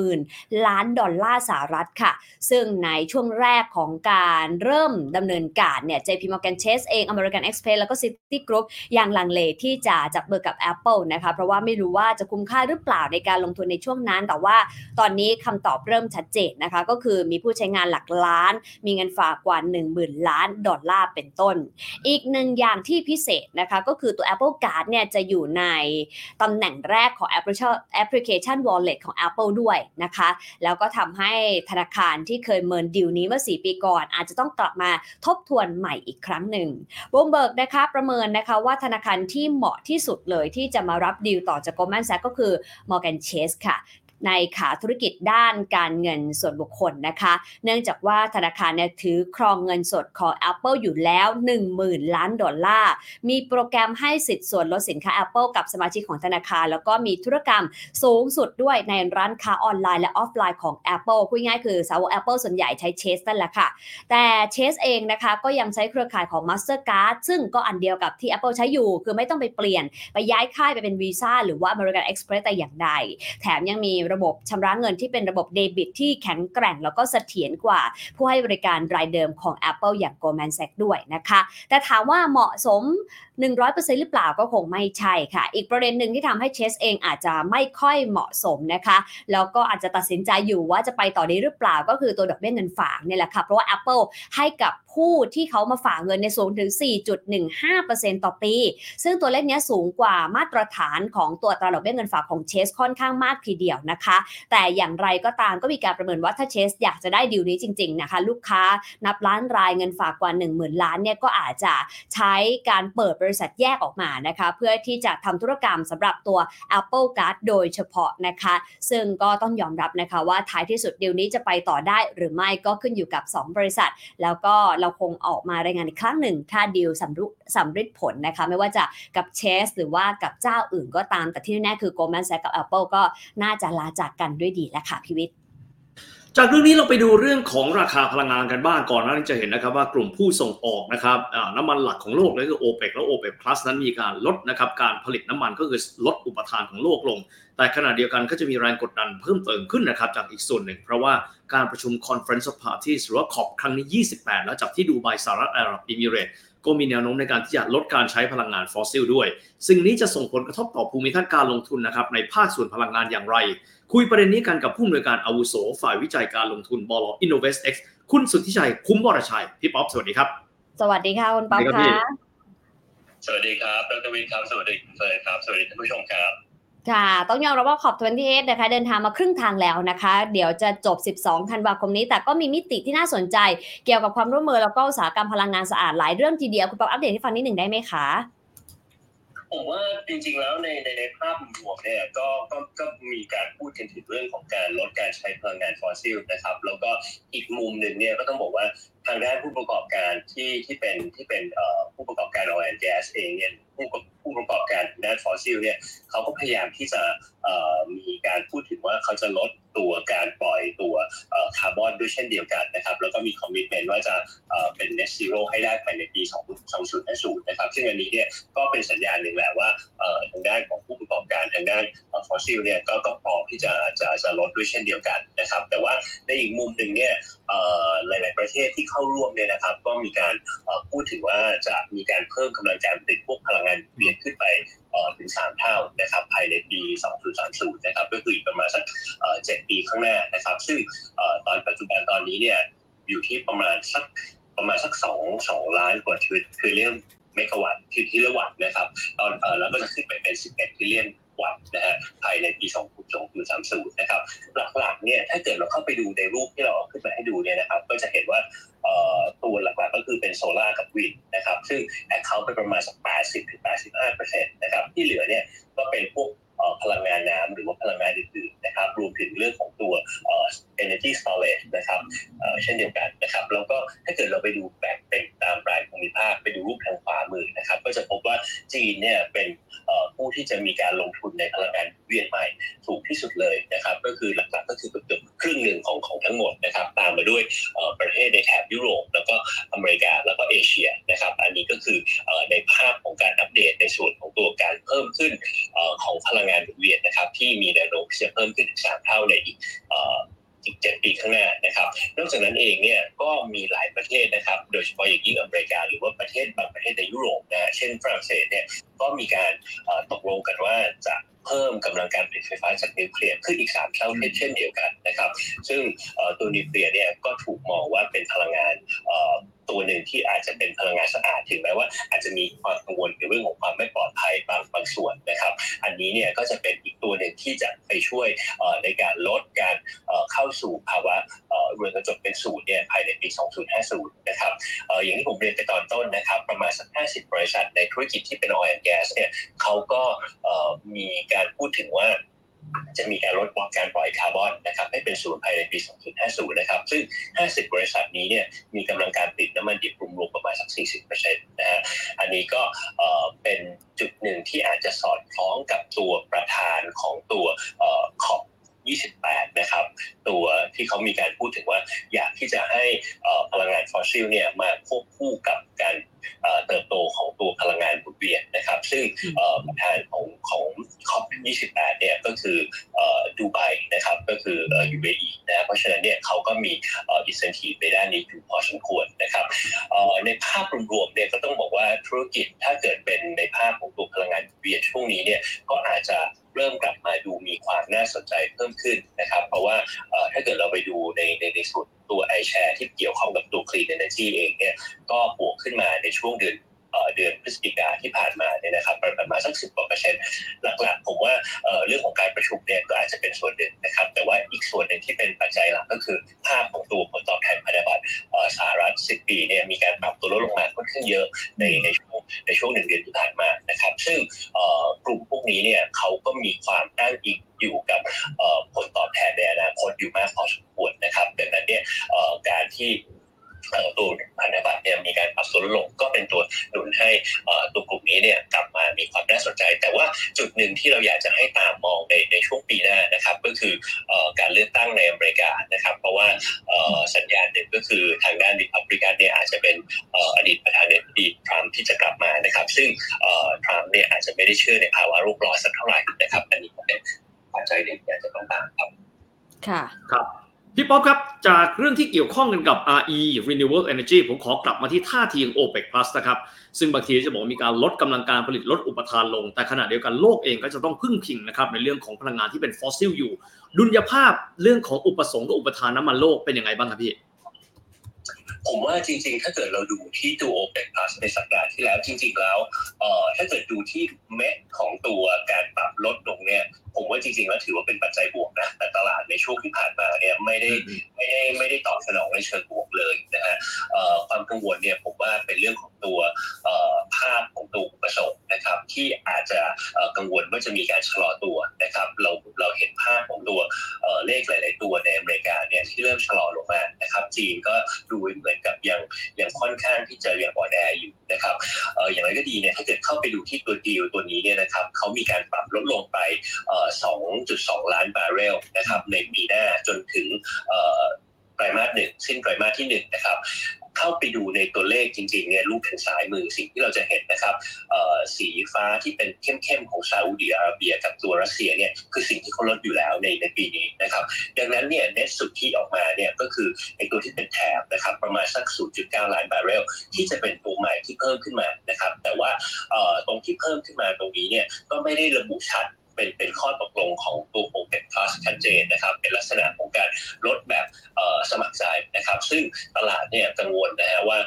10,000 ล้านดอลลาร์สหรัฐค่ะ ซึ่งในช่วงแรกของการเริ่มดำเนินการเนี่ย JP Morgan Chase เอง American Express แล้วก็ Citigroup ยังลังเลที่จะจับมือกับ Apple นะคะ เพราะว่าไม่รู้ว่าจะคุ้มค่าหรือเปล่าในการลงทุนในช่วงนั้น แต่ว่าตอนนี้คำตอบเริ่มชัดเจนนะคะ ก็คือมีผู้ใช้งานหลักล้าน มีเงินฝากกว่า 10,000 ล้านดอลลาร์เป็นต้น อีกหนึ่งอย่างที่พิเศษนะคะ ก็คือตัว Apple Card เนี่ยจะอยู่ในตำแหน่งแรกของ Application Wallet ของ Apple ด้วยนะคะ แล้วก็ทำให้ธนาคารที่เคยเมินดีลนี้เมื่อ 4 ปีก่อน อาจจะต้องกลับมาทบทวนใหม่อีกครั้งหนึ่งบมเบิร์กนะคะประเมินนะคะว่าธนาคารที่เหมาะที่สุดเลยที่จะมารับดีลต่อจาก Goldman Sachs ก็คือ Morgan Chase ค่ะ ในขาธุรกิจด้านการเงินส่วนบุคคลนะคะ เนื่องจากว่าธนาคารเนี่ยถือครองเงินสดของ Apple อยู่แล้ว 10,000 ล้านดอลลาร์ มีโปรแกรมให้สิทธิ์ส่วนลดสินค้า Apple กับสมาชิกของธนาคาร แล้วก็มีธุรกรรมสูงสุดด้วยในร้านค้าออนไลน์และออฟไลน์ของ Apple พูดง่ายคือสาวก Apple ส่วนใหญ่ใช้ Chase นั่นแหละค่ะ แต่ Chase เองนะคะก็ยังใช้เครือข่ายของ Mastercard ซึ่งก็อันเดียวกับที่ Apple ใช้อยู่ คือไม่ต้องไปเปลี่ยน ไปย้ายค่ายไปเป็น Visa หรือว่า American Express แต่อย่างใด แถมยังมีระบบชำระเงินที่เป็นระบบเดบิตที่แข็งแกร่งแล้วก็เสถียรกว่า ผู้ให้บริการรายเดิมของ Apple อย่าง Goldman Sachs ด้วยนะคะ แต่ถามว่าเหมาะสม 100%หรือเปล่าก็คงไม่ใช่ค่ะ อีกประเด็นหนึ่งที่ทำให้เชสเองอาจจะไม่ค่อยเหมาะสมนะคะ แล้วก็อาจจะตัดสินใจอยู่ว่าจะไปต่อได้หรือเปล่าก็คือตัวดอกเบี้ยเงินฝากเนี่ยแหละค่ะเพราะว่า Apple ให้กับผู้ที่เขามาฝากเงินในสูงถึง 4.15%ต่อปี ซึ่งตัวเลขนี้สูงกว่ามาตรฐานของตัวตราดอกเบี้ยเงินฝากของเชสค่อนข้างมากทีเดียวนะคะ แต่อย่างไรก็ตามก็มีการประเมินว่าถ้าเชสอยากจะได้ดีลนี้จริง ๆนะคะ ลูกค้านับล้านรายเงินฝากกว่า 10,000 ล้านเนี่ยก็อาจจะใช้การเปิดบริษัทแยกออกมานะคะ เพื่อที่จะทำธุรกรรมสำหรับตัว Apple Card โดยเฉพาะนะคะ ซึ่งก็ต้องยอมรับนะคะว่าท้ายที่สุดดีลนี้จะไปต่อได้หรือไม่ก็ขึ้นอยู่กับ 2 บริษัท แล้วก็เราคงออกมารายงานอีกครั้งหนึ่ง ถ้าดีลสำรุสำฤทธิ์ผลนะคะ ไม่ว่าจะกับเชสหรือว่ากับเจ้าอื่นก็ตาม แต่ที่แน่ๆคือ Goldman Sachs กับ Apple ก็น่าจะลาจากกันด้วยดีแล้วค่ะพิวิทย์จากเรื่องนี้เราไปดูเรื่องของราคาพลังงานกันบ้างก่อนน้านี้จะเห็นนะครับว่ากลุ่มผู้ส่งออกนะครับน้ำมันหลักของโลกเลยคือโอเปกและโอเปกพลัสนั้นมีการลดนะครับการผลิตน้ำมันก็คือลดอุปทานของโลกลง แต่ขณะเดียวกันก็จะมีแรงกดดันเพิ่มเติมขึ้นนะครับจากอีกส่วนหนึ่ง เพราะว่าการประชุม Conference of Parties หรือว่า COP ครั้งนี้ 28 แล้วจัดที่ดูไบสหรัฐอาหรับเอมิเรตส์ก็มีแนวโน้มในการที่จะลดการใช้พลังงานฟอสซิลด้วยสิ่งนี้จะส่งผลกระทบต่อภูมิทัศน์การลงทุนนะครับในภาคส่วนพลังงานอย่างไร คุยประเด็นนี้กันกับผู้อำนวยการอาวุโสฝ่ายวิจัยการลงทุนบล InnovestX คุณสุทธิชัยคุ้มวรชัยพี่ป๊อปสวัสดีครับ สวัสดีค่ะคุณป๊อปสวัสดีครับพี่ค่ะสวัสดีครับดรวินครับ สวัสดีคุณเฟิร์นครับ สวัสดีท่านผู้ชมครับ ค่ะ ต้องยอมรับว่า COP 28 นะคะ เดินทางมาครึ่งทางแล้วนะคะ เดี๋ยวจะจบ 12 ธันวาคมนี้ แต่ก็มีมิติที่น่าสนใจ เกี่ยวกับความร่วมมือแล้วก็อุตสาหกรรมพลังงานสะอาดหลายเรื่องทีเดียว คุณป๊อปอัปเดตให้ฟังนิดหนึ่งได้ไหมคะ ผมว่าจริงๆแล้วในในในภาพรวมเนี่ยก็ก็ก็มีการพูดกันถึงเรื่องของการลดการใช้พลังงานฟอสซิลนะครับ แล้วก็อีกมุมหนึ่งเนี่ยก็ต้องบอกว่ทางด้านผู้ประกอบการที่ที่เป็นที่เป็นผู้ประกอบการ oil and gas เองเนี่ยผู้ประผู้ประกอบการด้านฟอสซิลเนี่ยเขาก็พยายามที่จะมีการพูดถึงว่าเขาจะลดตัวการปล่อยตัวคาร์บอนด้วยเช่นเดียวกันนะครับ แล้วก็มี commitment ว่าจะเอ่อเป็น net zero ให้ได้ภายในปี2050นะครับ ซึ่งอันนี้เนี่ยก็เป็นสัญญาณหนึ่งแหละว่าทางด้านของผู้ประกอบการทางด้านฟอสซิลเนี่ยก็ก็พร้อมที่จะจะจะลดด้วยเช่นเดียวกันนะครับ แต่ว่าในอีกมุมหนึ่งเนี่ย หลาย ๆ ประเทศที่เข้าร่วมเนี่ยนะครับ ก็มีการพูดถึงว่าจะมีการเพิ่มกำลังการผลิตพวกพลังงานเปลี่ยนขึ้นไปถึงสามเท่านะครับภายในปี 2030 นะครับก็คืออีกประมาณสักเจ็ดปีข้างหน้านะครับ ซึ่งตอนปัจจุบันตอนนี้เนี่ยอยู่ที่ประมาณสักประมาณสักสองสองล้านกว่าคือเรื่อง เมกะวัตต์คือที่ละวัตต์นะครับตอนแล้วก็จะขึ้นไปเป็น 11ทิเลียนวัตต์นะฮะภายในปี 2030นะครับหลักๆเนี่ยถ้าเกิดเราเข้าไปดูในรูปที่เราเอาขึ้นมาให้ดูเนี่ยนะครับก็จะเห็นว่าตัวหลักๆก็คือเป็นโซลาร์กับวินนะครับซึ่งแอคเคาท์ไปประมาณสัก80-85%นะครับที่เหลือเนี่ยก็เป็นพวกพลังงานน้ำหรือว่าพลังงานอื่นๆนะครับรวมถึงเรื่องของตัว energy storage นะครับเช่นเดียวกันนะครับแล้วก็ถ้าเกิดเราไปดูแบ มิภาคไปดูรูปทางขวามือนะครับ ก็จะพบว่าจีนเนี่ยเป็นผู้ที่จะมีการลงทุนในพลังงานเวียนใหม่ถูกที่สุดเลยนะครับ ก็คือหลักๆก็คือเกือบครึ่งหนึ่งของของทั้งหมดนะครับ ตามมาด้วยประเทศในแถบยุโรป แล้วก็อเมริกาแล้วก็เอเชียนะครับ อันนี้ก็คือในภาพของการอัปเดตในส่วนของตัวการเพิ่มขึ้นของพลังงานหมุนเวียนนะครับ ที่มีแนวโน้มจะเพิ่มขึ้นถึงสามเท่าในอีก อีกเจ็ดปีข้างหน้านะครับ นอกจากนั้นเองเนี่ยก็มีหลายประเทศนะครับ โดยเฉพาะอย่างยิ่งอเมริกา หรือว่าประเทศบางประเทศในยุโรปนะเช่นฝรั่งเศสเนี่ยก็มีการตกลงกันว่าจะเพิ่มกำลังการผลิตไฟฟ้าจากนิวเคลียร์ขึ้นอีก 3 เท่าเช่นเดียวกันนะครับ ซึ่งตัวนิวเคลียร์เนี่ยก็ถูกมองว่าเป็นพลังงานตัวหนึ่งที่อาจจะเป็นพลังงานสะอาดถึงแม้ว่าอาจจะมีความกังวลเกี่ยวกับเรื่องของความไม่ปลอดภัยบางบางส่วนนะครับ อันนี้เนี่ยก็จะเป็นอีกตัวหนึ่งที่จะไปช่วยในการลดการเข้าสู่ภาวะเรือนกระจกเป็นศูนย์เนี่ยภายในปี 2050 นะครับอย่างที่ผมเรียนไปตอนต้นนะครับ ประมาณสัก 50 บริษัทในธุรกิจที่เป็น oil and gas เนี่ยเขาก็มีการพูดถึงว่าจะมีการลดการปล่อยคาร์บอนนะครับให้เป็นศูนย์ภายในปี 2050 นะครับ ซึ่ง 50 บริษัทนี้เนี่ยมีกำลังการผลิตน้ำมันดิบรวมๆประมาณสัก 40%นะฮะอันนี้ก็เป็นจุดหนึ่งที่อาจจะสอดคล้องกับตัวประธานของตัวขอบ 28 นะครับ ตัวที่เขามีการพูดถึงว่าอยากที่จะให้พลังงานฟอสซิลเนี่ยมาควบคู่กับการเติบโตของตัวพลังงานหมุนเวียนนะครับ ซึ่งประธานของของ COP 28 เนี่ยก็คือดูไบนะครับก็คือ UAE นะเพราะฉะนั้นเนี่ยเขาก็มี incentive ในด้านนี้อยู่พอสมควรนะครับในภาพรวมๆเนี่ยก็ต้องบอกว่าธุรกิจถ้าเกิดเป็นในภาพของตัวพลังงานเวียนช่วงนี้เนี่ยก็อาจจะเริ่มกลับมาดูมีความน่า สนใจเพิ่มขึ้นนะครับ เพราะว่าถ้าเกิดเราไปดูในในในส่วนตัวไอแชร์ที่เกี่ยวข้องกับตัวคลีนเอเนจีเองเนี่ยก็บวกขึ้นมาในช่วงเดือน รื่องที่เกี่ยวข้องกันกับ RE Renewable Energy ผมขอกลับมาที่ท่าทีของ OPEC Plus นะครับ ซึ่งบางทีจะบอกมีการลดกำลังการผลิตลดอุปทานลง แต่ขณะเดียวกันโลกเองก็จะต้องพึ่งพิงนะครับในเรื่องของพลังงานที่เป็นฟอสซิลอยู่ ดุลยภาพเรื่องของอุปสงค์กับอุปทานน้ำมันโลกเป็นยังไงบ้างครับพี่ ผมว่าจริงๆ ถ้าเกิดเราดูที่ตัว OPEC Plus ในสัปดาห์ที่แล้วจริง ๆ แล้วเอ่อถ้าเกิดดูที่เม็ดของตัวการปรับลดลงเนี่ย ผมว่าจริงๆแล้วถือว่าเป็นปัจจัยบวกนะแต่ตลาดในช่วงที่ผ่านมาเนี่ยไม่ได้ไม่ได้ไม่ได้ตอบสนองในเชิงบวกเลยนะฮะความกังวลเนี่ยผมว่าเป็นเรื่องของตัวภาพของตัวอุปสงค์นะครับ ที่อาจจะกังวลว่าจะมีการชะลอตัวนะครับ เราเราเห็นภาพของตัวเลขหลาย ๆ ตัวในอเมริกาเนี่ยที่เริ่มชะลอลงมานะครับ จีนก็ดูเหมือนกับยังยังค่อนข้างที่จะยังอ่อนแออยู่นะครับอย่างไรก็ดีเนี่ยถ้าเกิดเข้าไปดูที่ตัวดีลตัวนี้เนี่ยนะครับเขามีการปรับลดลงไป2.2 ล้านบาร์เรลนะครับในปีหน้าจนถึงไตรมาสหนึ่งสิ้นไตรมาสที่หนึ่งนะครับ เข้าไปดูในตัวเลขจริงๆเนี่ยรูปทางซ้ายมือสิ่งที่เราจะเห็นนะครับสีฟ้าที่เป็นเข้มๆของซาอุดิอาระเบียกับตัวรัสเซียเนี่ยคือสิ่งที่เขาลดอยู่แล้วในในปีนี้นะครับดังนั้นเนี่ยเน็ตสุดที่ออกมาเนี่ยก็คือไอตัวที่เป็นแถบนะครับประมาณสัก 0.9 ล้านบาร์เรลที่จะเป็นตัวใหม่ที่เพิ่มขึ้นมานะครับแต่ว่าตรงที่เพิ่มขึ้นมาตรงนี้เนี่ยก็ไม่ได้ระบุชัด เป็นเป็นข้อตกลงของตัวโอเปกพลัสชัดเจนนะครับเป็นลักษณะของการลดแบบสมัครใจนะครับ ซึ่งตลาดเนี่ยกังวลนะฮะว่า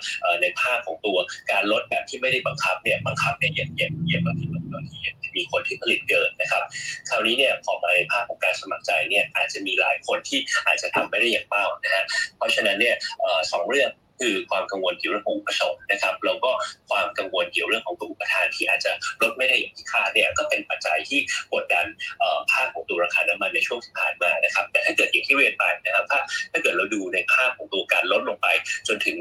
ในภาคของตัวการลดแบบที่ไม่ได้บังคับเนี่ยบังคับเนี่ยเยียบเยียบเยียบแบบที่บางทีมีคนที่ผลิตเกินนะครับ คราวนี้เนี่ยพอมาในภาคของการสมัครใจเนี่ยอาจจะมีหลายคนที่อาจจะทำไม่ได้อย่างเป้านะฮะเพราะฉะนั้นเนี่ยสองเรื่อง คือความกังวลเกี่ยวเรื่องของอุปสงค์นะครับแล้วก็ความกังวลเกี่ยวเรื่องของตัวอุปทานที่อาจจะลดไม่ได้อย่างที่คาดเนี่ยก็เป็นปัจจัยที่กดดันภาคของตัวราคาน้ำมันในช่วงที่ผ่านมานะครับแต่ถ้าเกิดอย่างที่เรียนไปนะครับถ้าถ้าเกิดเราดูในภาพของตัวการลดลงไป จนถึง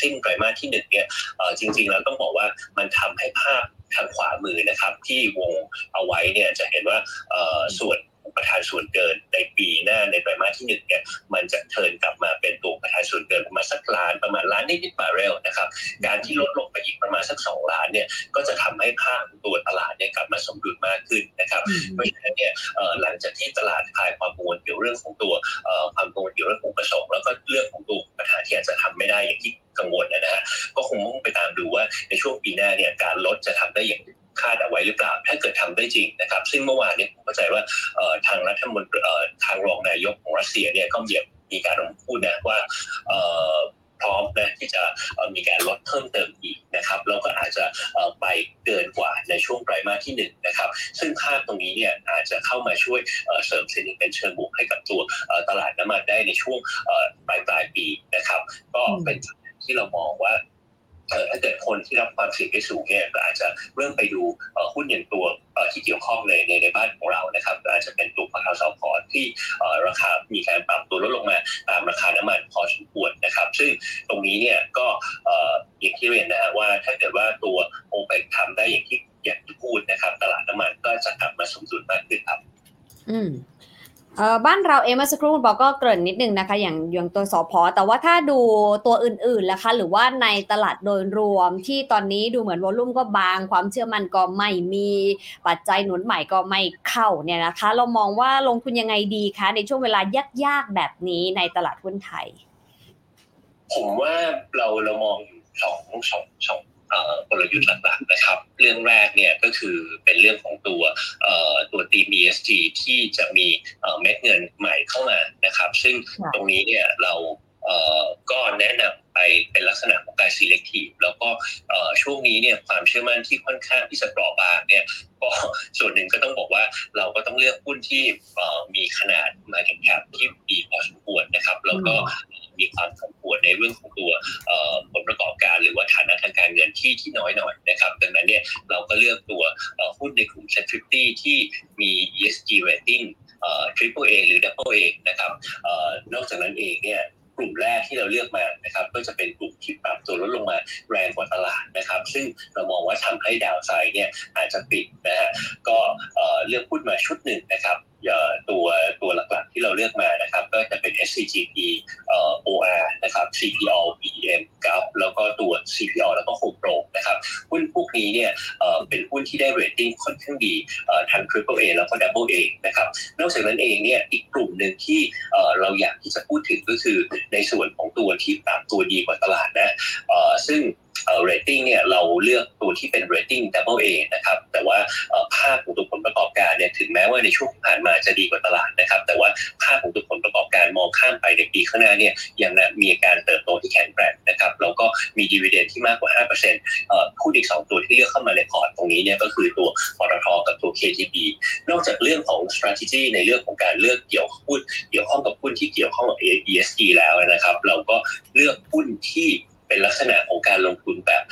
สิ้นไตรมาสที่หนึ่งเนี่ยจริง ๆ แล้วต้องบอกว่ามันทำให้ภาพทางขวามือนะครับที่วงเอาไว้เนี่ยจะเห็นว่าส่วน อุปทานส่วนเกินในปีหน้าในไตรมาสที่หนึ่งเนี่ยมันจะ turn กลับมาเป็นตัวอุปทานส่วนเกินประมาณสักล้านประมาณล้านนิดๆบาร์เรลนะครับการที่ลดลงไปอีกประมาณสักสองล้านเนี่ยก็จะทำให้ภาพของตัวตลาดเนี่ยกลับมาสมดุลมากขึ้นนะครับเพราะฉะนั้นเนี่ยเอ่อหลังจากที่ตลาดคลายความกังวลเกี่ยวเรื่องของตัวเอ่อความกังวลเกี่ยวเรื่องของอุปสงค์แล้วก็เรื่องของตัวปัญหาที่อาจจะทำไม่ได้อย่างที่กังวลนะฮะก็คงต้องไปตามดูว่าในช่วงปีหน้าเนี่ยการลดจะทำได้อย่าง คาดเอาไว้หรือเปล่า ถ้าเกิดทำได้จริงนะครับ ซึ่งเมื่อวานเนี่ยผมเข้าใจว่าทางรัฐมนตรีทางรองนายกของรัสเซียเนี่ยก็เหยียบมีการออกพูดนะว่าพร้อมนะที่จะมีการลดเพิ่มเติมอีกนะครับแล้วก็อาจจะไปเกินกว่าในช่วงไตรมาสที่หนึ่งนะครับซึ่งภาพตรงนี้เนี่ยอาจจะเข้ามาช่วยเอ่อเสริมเซนิเมนเชิงบวกให้กับตัวตลาดน้ำมันได้ในช่วงปลายปลายปีนะครับ ก็เป็นที่เรามองว่า ถ้าเกิดคนที่รับความเสี่ยงได้สูงเนี่ยก็อาจจะเริ่มไปดูหุ้นอย่างตัวที่เกี่ยวข้องในในในบ้านของเรานะครับก็อาจจะเป็นตัวพาราซอพอร์ตที่ราคามีการปรับตัวลดลงมาตามราคาน้ำมันพอสมควรนะครับ ซึ่งตรงนี้เนี่ยก็เอ่ออย่างที่เรียนนะฮะว่าถ้าเกิดว่าตัวโอเปกทำได้อย่างที่อย่างที่พูดนะครับ ตลาดน้ำมันก็จะกลับมาสมดุลมากขึ้นครับ อืม เออบ้านเราเองเมื่อสักครู่คุณบอก็เกริ่นนิดนึงนะคะ อย่างอย่างตัวสอพอแต่ว่าถ้าดูตัวอื่นๆล่ะคะ หรือว่าในตลาดโดยรวมที่ตอนนี้ดูเหมือนวอลุ่มก็บาง ความเชื่อมั่นก็ไม่มีปัจจัยหนุนใหม่ก็ไม่เข้าเนี่ยนะคะ เรามองว่าลงทุนยังไงดีคะ ในช่วงเวลายากๆแบบนี้ในตลาดหุ้นไทย ผมว่าเราเรามองอยู่สองสองสอง กลยุทธ์หลักๆนะครับ เรื่องแรกเนี่ยก็คือเป็นเรื่องของตัวเอ่อตัวทีม ESG ที่จะมีเอ่อเม็ดเงินใหม่เข้ามานะครับ ซึ่งค่ะตรงนี้เนี่ยเราเอ่อก็แนะนำไปเป็นลักษณะของการ selective แล้วก็เอ่อช่วงนี้เนี่ยความเชื่อมั่นที่ค่อนข้างที่จะเปราะบางเนี่ยก็ส่วนหนึ่งก็ต้องบอกว่าเราก็ต้องเลือกหุ้นที่เอ่อมีขนาด market cap ที่ดีพอสมควรนะครับ แล้วก็ มีความสมควรในเรื่องของตัวผลประกอบการหรือว่าฐานะทางการเงินที่ที่น้อยหน่อยนะครับดังนั้นเนี่ยเราก็เลือกตัวหุ้นในกลุ่ม Set 50ที่มี ESG rating เอ่อ Triple A หรือ Double A นะครับอนอกจากนั้นเองเนี่ยกลุ่มแรกที่เราเลือกมานะครับก็จะเป็นกลุ่มที่ปรับตัวลดลงมาแรงกว่าตลาดนะครับ ซึ่งเรามองว่าทำให้ดาวไซด์เนี่ยอาจจะปิดนะฮะก็เลือกหุ้นมาชุดหนึ่งนะครับ ตัวตัวหลักๆ ที่เราเลือกมานะครับ ก็จะเป็น SCGP OR นะครับ CPO BM กับแล้วก็ตัว CPO แล้วก็ Home Pro นะครับหุ้นพวกนี้เนี่ยเป็นหุ้นที่ได้เรตติ้งค่อนข้างดีทั้ง Triple A แล้วก็ Double A นะครับนอกจากนั้นเองเนี่ยอีกกลุ่มหนึ่งที่เราอยากที่จะพูดถึงก็คือในส่วนของตัวที่ปรับตัวดีกว่าตลาดนะซึ่ง เอ่อ rating เนี่ยเราเลือกตัวที่เป็น rating double A นะครับแต่ว่าภาพของตัวผลประกอบการเนี่ยถึงแม้ว่าในช่วงที่ผ่านมาจะดีกว่าตลาดนะครับแต่ว่าภาพของตัวผลประกอบการมองข้ามไปในปีข้างหน้าเนี่ยยังมีการเติบโตที่แข็งแกร่งนะครับแล้วก็มีดีเวเดนที่มากกว่า5%เอ่อคู่อีก 2 ตัวที่เลือกเข้ามาในพอร์ตตรงนี้เนี่ยก็คือตัวปตทกับตัว KTB นอกจากเรื่องของ strategy ในเรื่องของการเลือกเกี่ยวหุ้นเกี่ยวข้องกับหุ้นที่เกี่ยวข้องกับ ESG แล้วนะครับ เราก็เลือกหุ้นที่ เป็นลักษณะของการลงทุนแบบ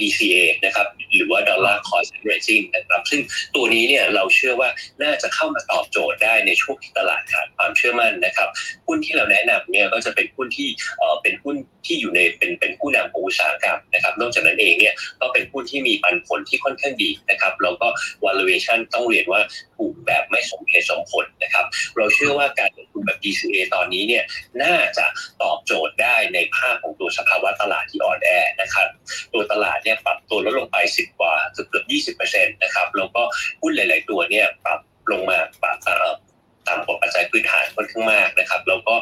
DCA นะครับหรือว่า Dollar Cost Averaging นะครับซึ่งตัวนี้เนี่ยเราเชื่อว่าน่าจะเข้ามาตอบโจทย์ได้ในช่วงที่ตลาดขาดความเชื่อมั่นนะครับหุ้นที่เราแนะนำเนี่ยก็จะเป็นหุ้นที่เอ่อเป็นหุ้นที่อยู่ในเป็นเป็นผู้นำของอุตสาหกรรมนะครับนอกจากนั้นเองเนี่ยก็เป็นหุ้นที่มีปันผลที่ค่อนข้างดีนะครับแล้วก็ valuation ต้องเรียนว่าถูกแบบไม่สมเหตุสมผลนะครับเราเชื่อว่าการลงทุนแบบ DCA ตอนนี้เนี่ยน่าจะตอบโจทย์ได้ในภาพของตัวสภาวะตลาดที่อ่อนแอนะครับตัวตลาดเนี่ยปรับตัวลดลงไป 10 กว่าเกือบเกือบ20%นะครับแล้วก็หุ้นหลาย ๆ ตัวเนี่ยปรับลงมาปรับเอ่อต่ำกว่าปัจจัยพื้นฐานค่อนข้างมากนะครับแล้วก็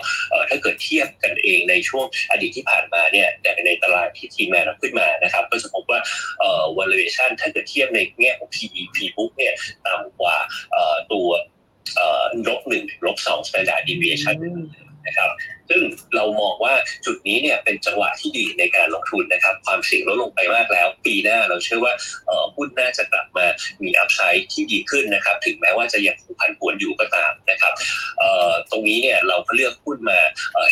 ถ้าเกิดเทียบกันเองในช่วงอดีตที่ผ่านมาเนี่ยแต่ในตลาดที่ทีมงานขึ้นมานะครับ ก็จะพบว่าเอ่อ valuation ถ้าเกิดเทียบในแง่ของ PE P book เนี่ยต่ำกว่าตัวลบหนึ่งถึงลบสอง standard deviation นะครับ ซึ่งเรามองว่าจุดนี้เนี่ยเป็นจังหวะที่ดีในการลงทุนนะครับ ความเสี่ยงลดลงไปมากแล้ว ปีหน้าเราเชื่อว่าหุ้นน่าจะกลับมามี upside ที่ดีขึ้นนะครับ ถึงแม้ว่าจะยังคงผันผวนอยู่ก็ตามนะครับตรงนี้เนี่ยเราก็เลือกหุ้นมา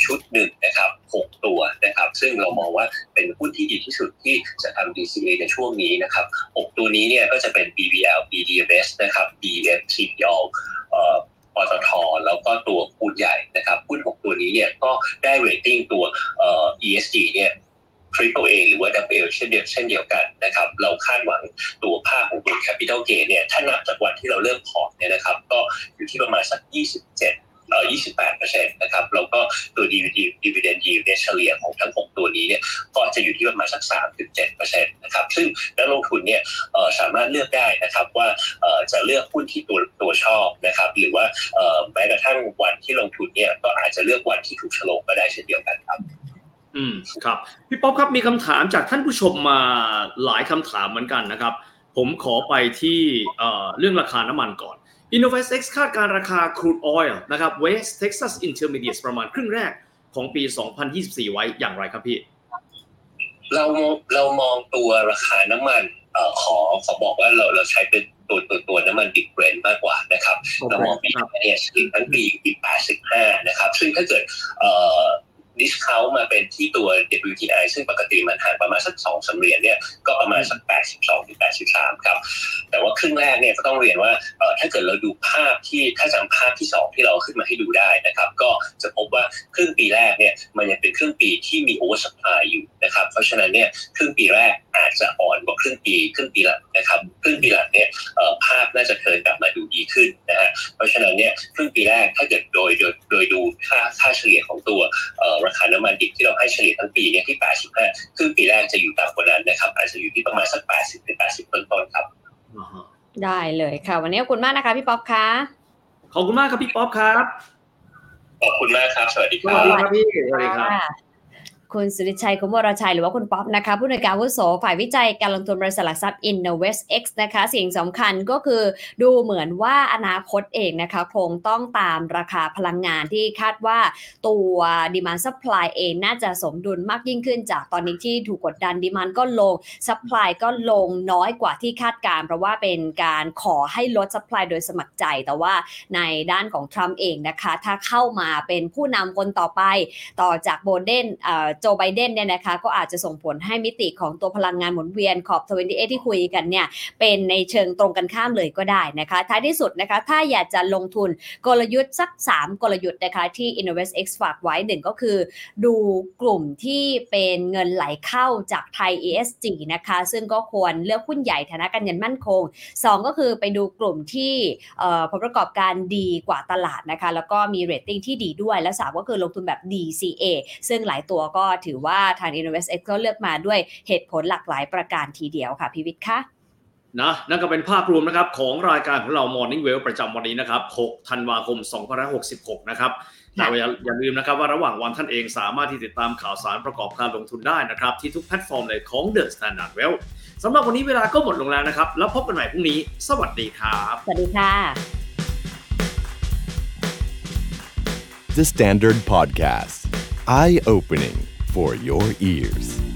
ชุดหนึ่งนะครับหกตัวนะครับ ซึ่งเรามองว่าเป็นหุ้นที่ดีที่สุดที่จะทำ DCA ในช่วงนี้นะครับหกตัวนี้เนี่ยก็จะเป็น BBL BDMS นะครับ BF TPL เอ่อ ปตทแล้วก็ตัวหุ้นใหญ่นะครับหุ้นหกตัวนี้เนี่ยก็ได้เรตติ้งตัวเอ่อ ESG เนี่ย Triple A หรือว่า double เช่นเดียวเช่นเดียวกันนะครับเราคาดหวังตัวภาพของตัว Capital Gain เนี่ยถ้านับจากวันที่เราเริ่มพอร์ตเนี่ยนะครับ ก็อยู่ที่ประมาณสัก 27 28เปอร์เซ็นต์นะครับแล้วก็ตัว dividend dividend yield เนี่ยเฉลี่ยของทั้ง 6 ตัวนี้เนี่ยก็จะอยู่ที่ประมาณสัก 3.7เปอร์เซ็นต์นะครับซึ่งนักลงทุนเนี่ยสามารถเลือกได้นะครับว่าจะเลือกหุ้นที่ตัวตัวชอบนะครับหรือว่าแม้กระทั่งวันที่ลงทุนเนี่ยก็อาจจะเลือกวันที่ถูกโฉลกก็ได้เช่นเดียวกันครับอืมครับพี่ป๊อปครับมีคำถามจากท่านผู้ชมมาหลายคำถามเหมือนกันนะครับ ผมขอไปที่เอ่อเรื่องราคาน้ำมันก่อน InnovestX คาดการราคา crude oil นะครับ West Texas Intermediate ประมาณครึ่งแรกของปี 2024 ไว้อย่างไรครับพี่ เราเรามองตัวราคาน้ำมันเอ่อขอขอบอกว่าเราเราใช้เป็นตัวตัวตัวน้ำมันดิบเบรนมากกว่านะครับ เรามองปีหน้าเนี่ยเฉลี่ยทั้งปีอยู่ที่85 นะครับ ซึ่งถ้าเกิดเอ่อ discount มาเป็นที่ตัว WTI ซึ่งปกติมันห่างประมาณสักสองสามเหรียญเนี่ยก็ประมาณสัก 82ถึง83 ครับ แต่ว่าครึ่งแรกเนี่ยก็ต้องเรียนว่าถ้าเกิดเราดูภาพที่ถ้าจำภาพที่ 2 ที่เราขึ้นมาให้ดูได้นะครับ ก็จะพบว่าครึ่งปีแรกเนี่ยมันยังเป็นครึ่งปีที่มี oversupply อยู่นะครับ เพราะฉะนั้นเนี่ยครึ่งปีแรก อาจจะอ่อนกว่าครึ่งปีครึ่งปีหลังนะครับครึ่งปีหลังเนี่ยเอ่อภาพน่าจะเทิร์นกลับมาดูดีขึ้นนะฮะเพราะฉะนั้นเนี่ยครึ่งปีแรกถ้าเกิดโดยโดยโดยดูค่าค่าเฉลี่ยของตัวเอ่อราคาน้ำมันดิบที่เราให้เฉลี่ยทั้งปีเนี่ยที่ 85 ครึ่งปีแรกจะอยู่ต่ำกว่านั้นนะครับอาจจะอยู่ที่ประมาณสัก 80ถึง80ต้นๆครับได้เลยค่ะ วันนี้ขอบคุณมากนะคะพี่ป๊อปคะขอบคุณมากครับพี่ป๊อปครับขอบคุณมากครับ สวัสดีสครัวัสบดีครับพี่สวัสดีครับ คุณสุริชัยคุมวรชัยหรือว่าคุณป๊อปนะคะผู้ในวยการวุโสฝ่ายวิจัยการลงทุนบริษัทหลักทรัพย์ InnovestX นะคะ สิ่งสำคัญก็คือดูเหมือนว่าอนาคตเองนะคะคงต้องตามราคาพลังงานที่คาดว่าตัว demand supply เองน่าจะสมดุลมากยิ่งขึ้นจากตอนนี้ที่ถูกกดดัน demand ก็ลง supply ก็ลงน้อยกว่าที่คาดการเพราะว่าเป็นการขอให้ลด supply โดยสมัครใจ แต่ว่าในด้านของทรัมป์เองนะคะ ถ้าเข้ามาเป็นผู้นำคนต่อไปต่อจากโบเดนเอ่อโจไบเดนเนี่ยนะคะก็อาจจะส่งผลให้มิติของตัวพลังงานหมุนเวียนขอบ28ที่คุยกันเนี่ยเป็นในเชิงตรงกันข้ามเลยก็ได้นะคะท้ายที่สุดนะคะถ้าอยากจะลงทุนกลยุทธ์สัก 3 กลยุทธ์นะคะที่ InnovestX ฝากไว้หนึ่งก็คือ ดูกลุ่มที่เป็นเงินไหลเข้าจากไทย ESG นะคะซึ่งก็ควรเลือกหุ้นใหญ่ฐานะการเงินมั่นคง 2 ก็คือไปดูกลุ่มที่ผลประกอบการดีกว่าตลาดนะคะแล้วก็มีเรตติ้งที่ดีด้วยและ 3 ก็คือลงทุนแบบ DCA ซึ่งหลายตัวก็ถือว่าทาง InnovestX ก็เลือกมาด้วยเหตุผลหลากหลายประการทีเดียวค่ะพิวิทย์คะนะนั่นก็เป็นภาพรวมนะครับของรายการของเรา Morning Well ประจำวันนี้นะครับ 6 ธันวาคม 2566 นะครับแต่ว่าอย่าอย่าลืมนะครับว่าระหว่างวันท่านเองสามารถที่ติดตามข่าวสารประกอบการลงทุนได้นะครับ ที่ทุกแพลตฟอร์มเลยของ The Standard Well สำหรับวันนี้เวลาก็หมดลงแล้วนะครับ แล้วพบกันใหม่พรุ่งนี้ สวัสดีครับ สวัสดีค่ะ The Standard Podcast. Eye opening for your ears.